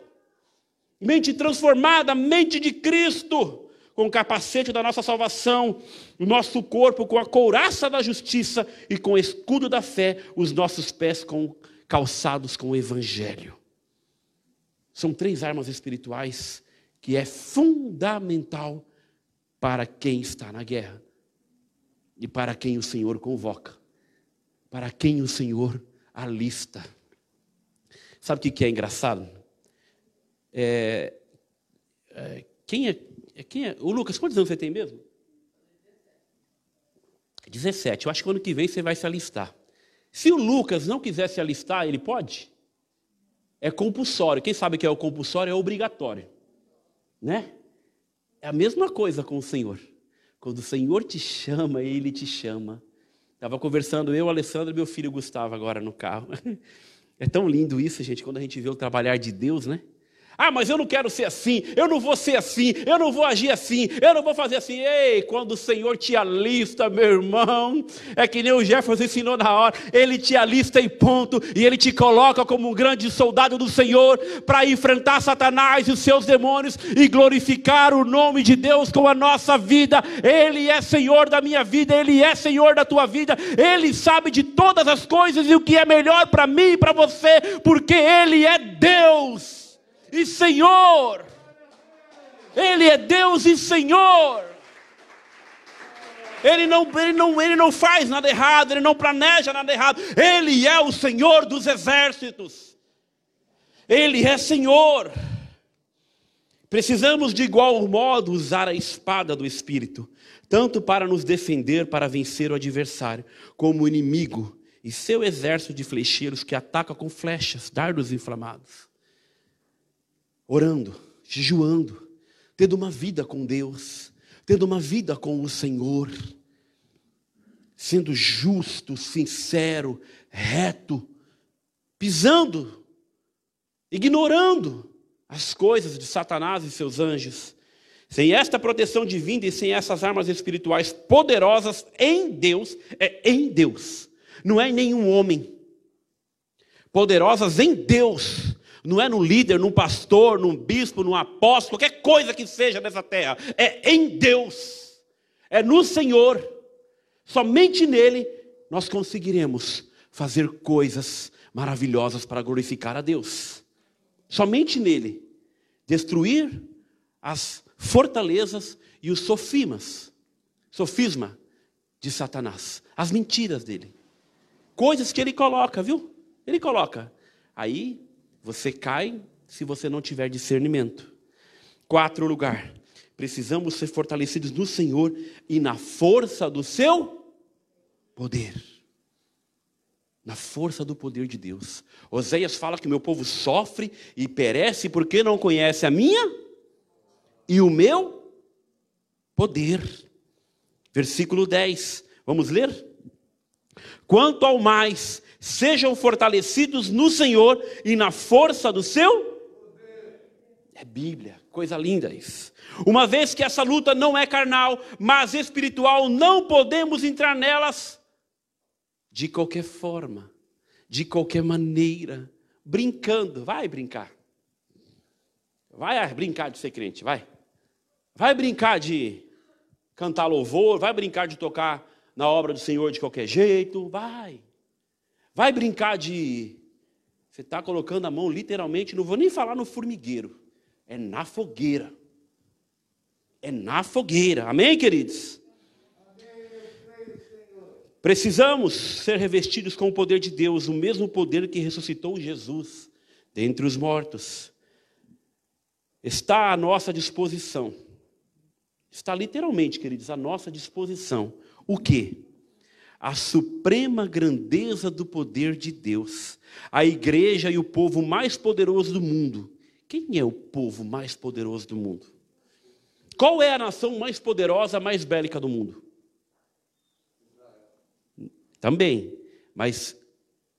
Mente transformada, mente de Cristo, com o capacete da nossa salvação, o nosso corpo com a couraça da justiça e com o escudo da fé, os nossos pés com, calçados com o Evangelho. São três armas espirituais que é fundamental para quem está na guerra e para quem o Senhor convoca, para quem o Senhor alista. Sabe o que é engraçado? É, é, quem, é, é, quem é? O Lucas, quantos anos você tem mesmo? 17. Eu acho que ano que vem você vai se alistar. Se o Lucas não quiser se alistar, ele pode? É compulsório. Quem sabe que é o compulsório é obrigatório. Né? É a mesma coisa com o Senhor. Quando o Senhor te chama, Ele te chama. Estava conversando eu, Alessandro e meu filho Gustavo agora no carro. <laughs> É tão lindo isso, gente, quando a gente vê o trabalhar de Deus, né? Ah, mas eu não quero ser assim, eu não vou ser assim, eu não vou agir assim, eu não vou fazer assim. Ei, quando o Senhor te alista, meu irmão, é que nem o Jefferson ensinou na hora, ele te alista e ponto, e ele te coloca como um grande soldado do Senhor para enfrentar Satanás e os seus demônios e glorificar o nome de Deus com a nossa vida. Ele é Senhor da minha vida, ele é Senhor da tua vida, ele sabe de todas as coisas e o que é melhor para mim e para você, porque ele é Deus e Senhor. Ele é Deus e Senhor. Ele não, ele, não, ele não faz nada errado, ele não planeja nada errado. Ele é o Senhor dos exércitos. Ele é Senhor. Precisamos de igual modo usar a espada do Espírito, tanto para nos defender, para vencer o adversário, como o inimigo e seu exército de flecheiros que ataca com flechas, dardos inflamados orando, jejuando, tendo uma vida com Deus, tendo uma vida com o Senhor, sendo justo, sincero, reto, pisando, ignorando as coisas de Satanás e seus anjos. Sem esta proteção divina e sem essas armas espirituais poderosas em Deus, é em Deus, não é em nenhum homem. Poderosas em Deus, não é no líder, num pastor, num bispo, num apóstolo, qualquer coisa que seja nessa terra. É em Deus. É no Senhor. Somente nele nós conseguiremos fazer coisas maravilhosas para glorificar a Deus. Somente nele. Destruir as fortalezas e os sofimas. Sofisma de Satanás. As mentiras dele. Coisas que ele coloca, viu? Ele coloca. Aí você cai se você não tiver discernimento. Quatro lugar. Precisamos ser fortalecidos no Senhor e na força do seu poder. Na força do poder de Deus. Oséias fala que meu povo sofre e perece porque não conhece a minha e o meu poder. Versículo 10. Vamos ler? Quanto ao mais, sejam fortalecidos no Senhor e na força do seu. É Bíblia, coisa linda isso. Uma vez que essa luta não é carnal, mas espiritual, não podemos entrar nelas de qualquer forma, de qualquer maneira, brincando. Vai brincar. Vai brincar de ser crente, vai. Vai brincar de cantar louvor, vai brincar de tocar na obra do Senhor de qualquer jeito, vai. Vai brincar de. Você está colocando a mão literalmente, não vou nem falar no formigueiro, é na fogueira. É na fogueira. Amém, queridos? Precisamos ser revestidos com o poder de Deus, o mesmo poder que ressuscitou Jesus dentre os mortos. Está à nossa disposição. Está literalmente, queridos, à nossa disposição. O que? A suprema grandeza do poder de Deus, a igreja e o povo mais poderoso do mundo. Quem é o povo mais poderoso do mundo? Qual é a nação mais poderosa, mais bélica do mundo? Também, mas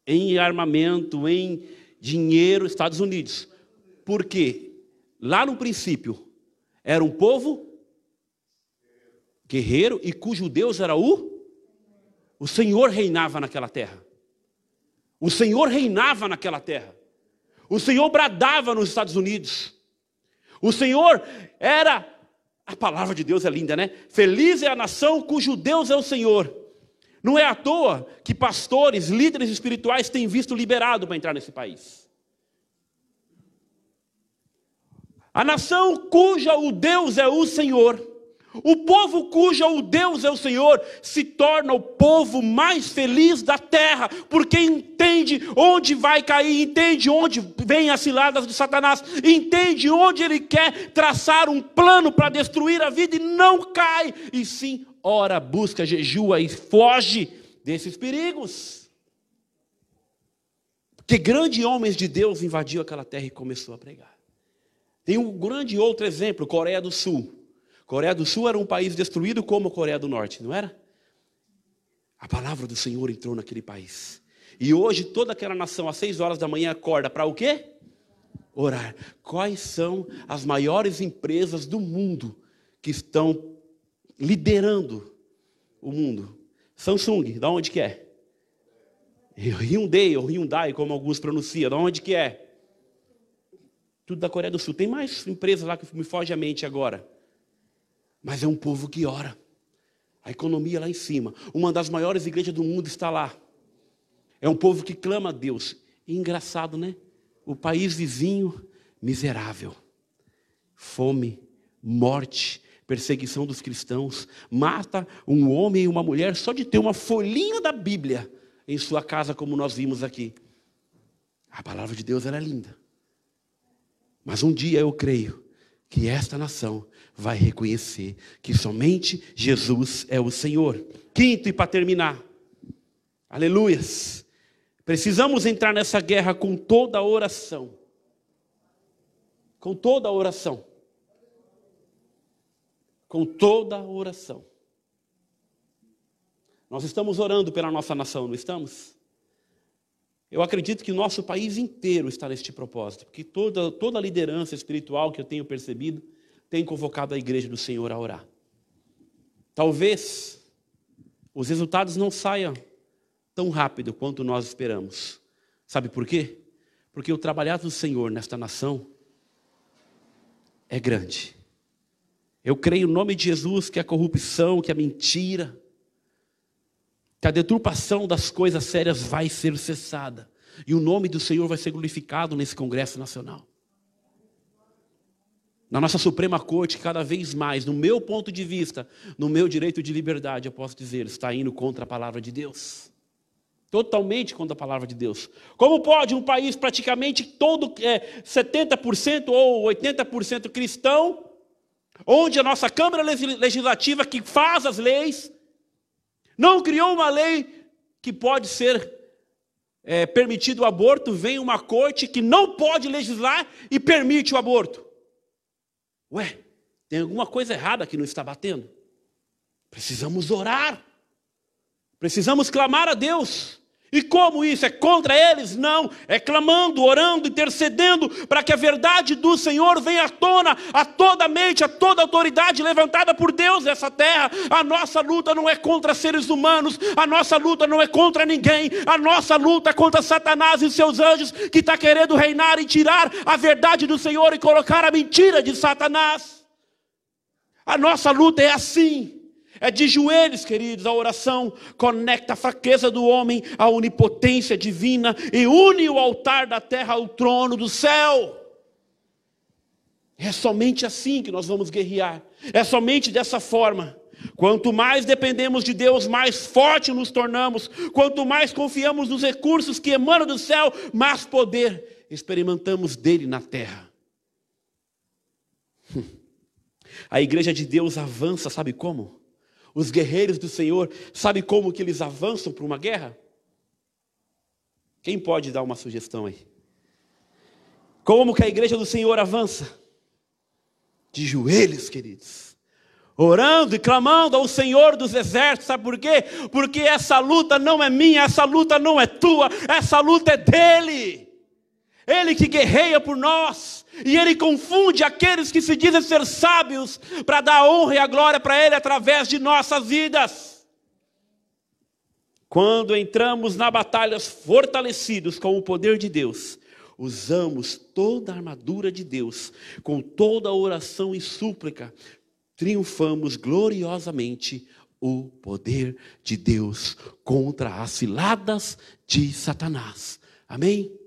em armamento, em dinheiro, Estados Unidos. Por quê? Lá no princípio, era um povo guerreiro e cujo Deus era o o Senhor reinava naquela terra. O Senhor reinava naquela terra. O Senhor bradava nos Estados Unidos. O Senhor era. A palavra de Deus é linda, né? Feliz é a nação cujo Deus é o Senhor. Não é à toa que pastores, líderes espirituais têm visto liberado para entrar nesse país. A nação cuja o Deus é o Senhor o povo cujo o Deus é o Senhor se torna o povo mais feliz da terra, porque entende onde vai cair, entende onde vem as ciladas de Satanás, entende onde ele quer traçar um plano para destruir a vida e não cai, e sim ora, busca, jejua e foge desses perigos. Porque grandes homens de Deus invadiu aquela terra e começou a pregar. Tem um grande outro exemplo, Coreia do Sul. Coreia do Sul era um país destruído como a Coreia do Norte, não era? A palavra do Senhor entrou naquele país. E hoje toda aquela nação às seis horas da manhã acorda para o quê? Orar. Quais são as maiores empresas do mundo que estão liderando o mundo? Samsung, da onde que é? Hyundai, ou Hyundai, como alguns pronunciam, da onde que é? Tudo da Coreia do Sul. Tem mais empresas lá que me foge a mente agora. Mas é um povo que ora. A economia lá em cima. Uma das maiores igrejas do mundo está lá. É um povo que clama a Deus. E engraçado, né? O país vizinho, miserável. Fome, morte, perseguição dos cristãos. Mata um homem e uma mulher só de ter uma folhinha da Bíblia em sua casa, como nós vimos aqui. A palavra de Deus era linda. Mas um dia eu creio que esta nação vai reconhecer que somente Jesus é o Senhor. Quinto, e para terminar, aleluias, precisamos entrar nessa guerra com toda a oração. Com toda a oração. Com toda a oração. Nós estamos orando pela nossa nação, não estamos? Eu acredito que o nosso país inteiro está neste propósito, porque toda, toda a liderança espiritual que eu tenho percebido tem convocado a igreja do Senhor a orar. Talvez os resultados não saiam tão rápido quanto nós esperamos. Sabe por quê? Porque o trabalhar do Senhor nesta nação é grande. Eu creio no nome de Jesus que a corrupção, que a mentira, que a deturpação das coisas sérias vai ser cessada. E o nome do Senhor vai ser glorificado nesse Congresso Nacional. Na nossa Suprema Corte, cada vez mais, no meu ponto de vista, no meu direito de liberdade, eu posso dizer, está indo contra a palavra de Deus. Totalmente contra a palavra de Deus. Como pode um país praticamente todo é, 70% ou 80% cristão, onde a nossa Câmara Legislativa que faz as leis, não criou uma lei que pode ser é, permitido o aborto, vem uma corte que não pode legislar e permite o aborto. Ué, tem alguma coisa errada que não está batendo? Precisamos orar. Precisamos clamar a Deus. E como isso? É contra eles? Não. É clamando, orando, intercedendo para que a verdade do Senhor venha à tona a toda mente, a toda autoridade levantada por Deus nessa terra. A nossa luta não é contra seres humanos, a nossa luta não é contra ninguém, a nossa luta é contra Satanás e seus anjos que está querendo reinar e tirar a verdade do Senhor e colocar a mentira de Satanás. A nossa luta é assim. É de joelhos, queridos, a oração conecta a fraqueza do homem à onipotência divina e une o altar da terra ao trono do céu. É somente assim que nós vamos guerrear. É somente dessa forma. Quanto mais dependemos de Deus, mais forte nos tornamos. Quanto mais confiamos nos recursos que emanam do céu, mais poder experimentamos dele na terra. A igreja de Deus avança, sabe como? Os guerreiros do Senhor, sabe como que eles avançam para uma guerra? Quem pode dar uma sugestão aí? Como que a igreja do Senhor avança? De joelhos, queridos. Orando e clamando ao Senhor dos exércitos, sabe por quê? Porque essa luta não é minha, essa luta não é tua, essa luta é dele. Ele que guerreia por nós, e Ele confunde aqueles que se dizem ser sábios, para dar a honra e a glória para Ele através de nossas vidas. Quando entramos na batalha fortalecidos com o poder de Deus, usamos toda a armadura de Deus, com toda a oração e súplica, triunfamos gloriosamente o poder de Deus contra as ciladas de Satanás. Amém?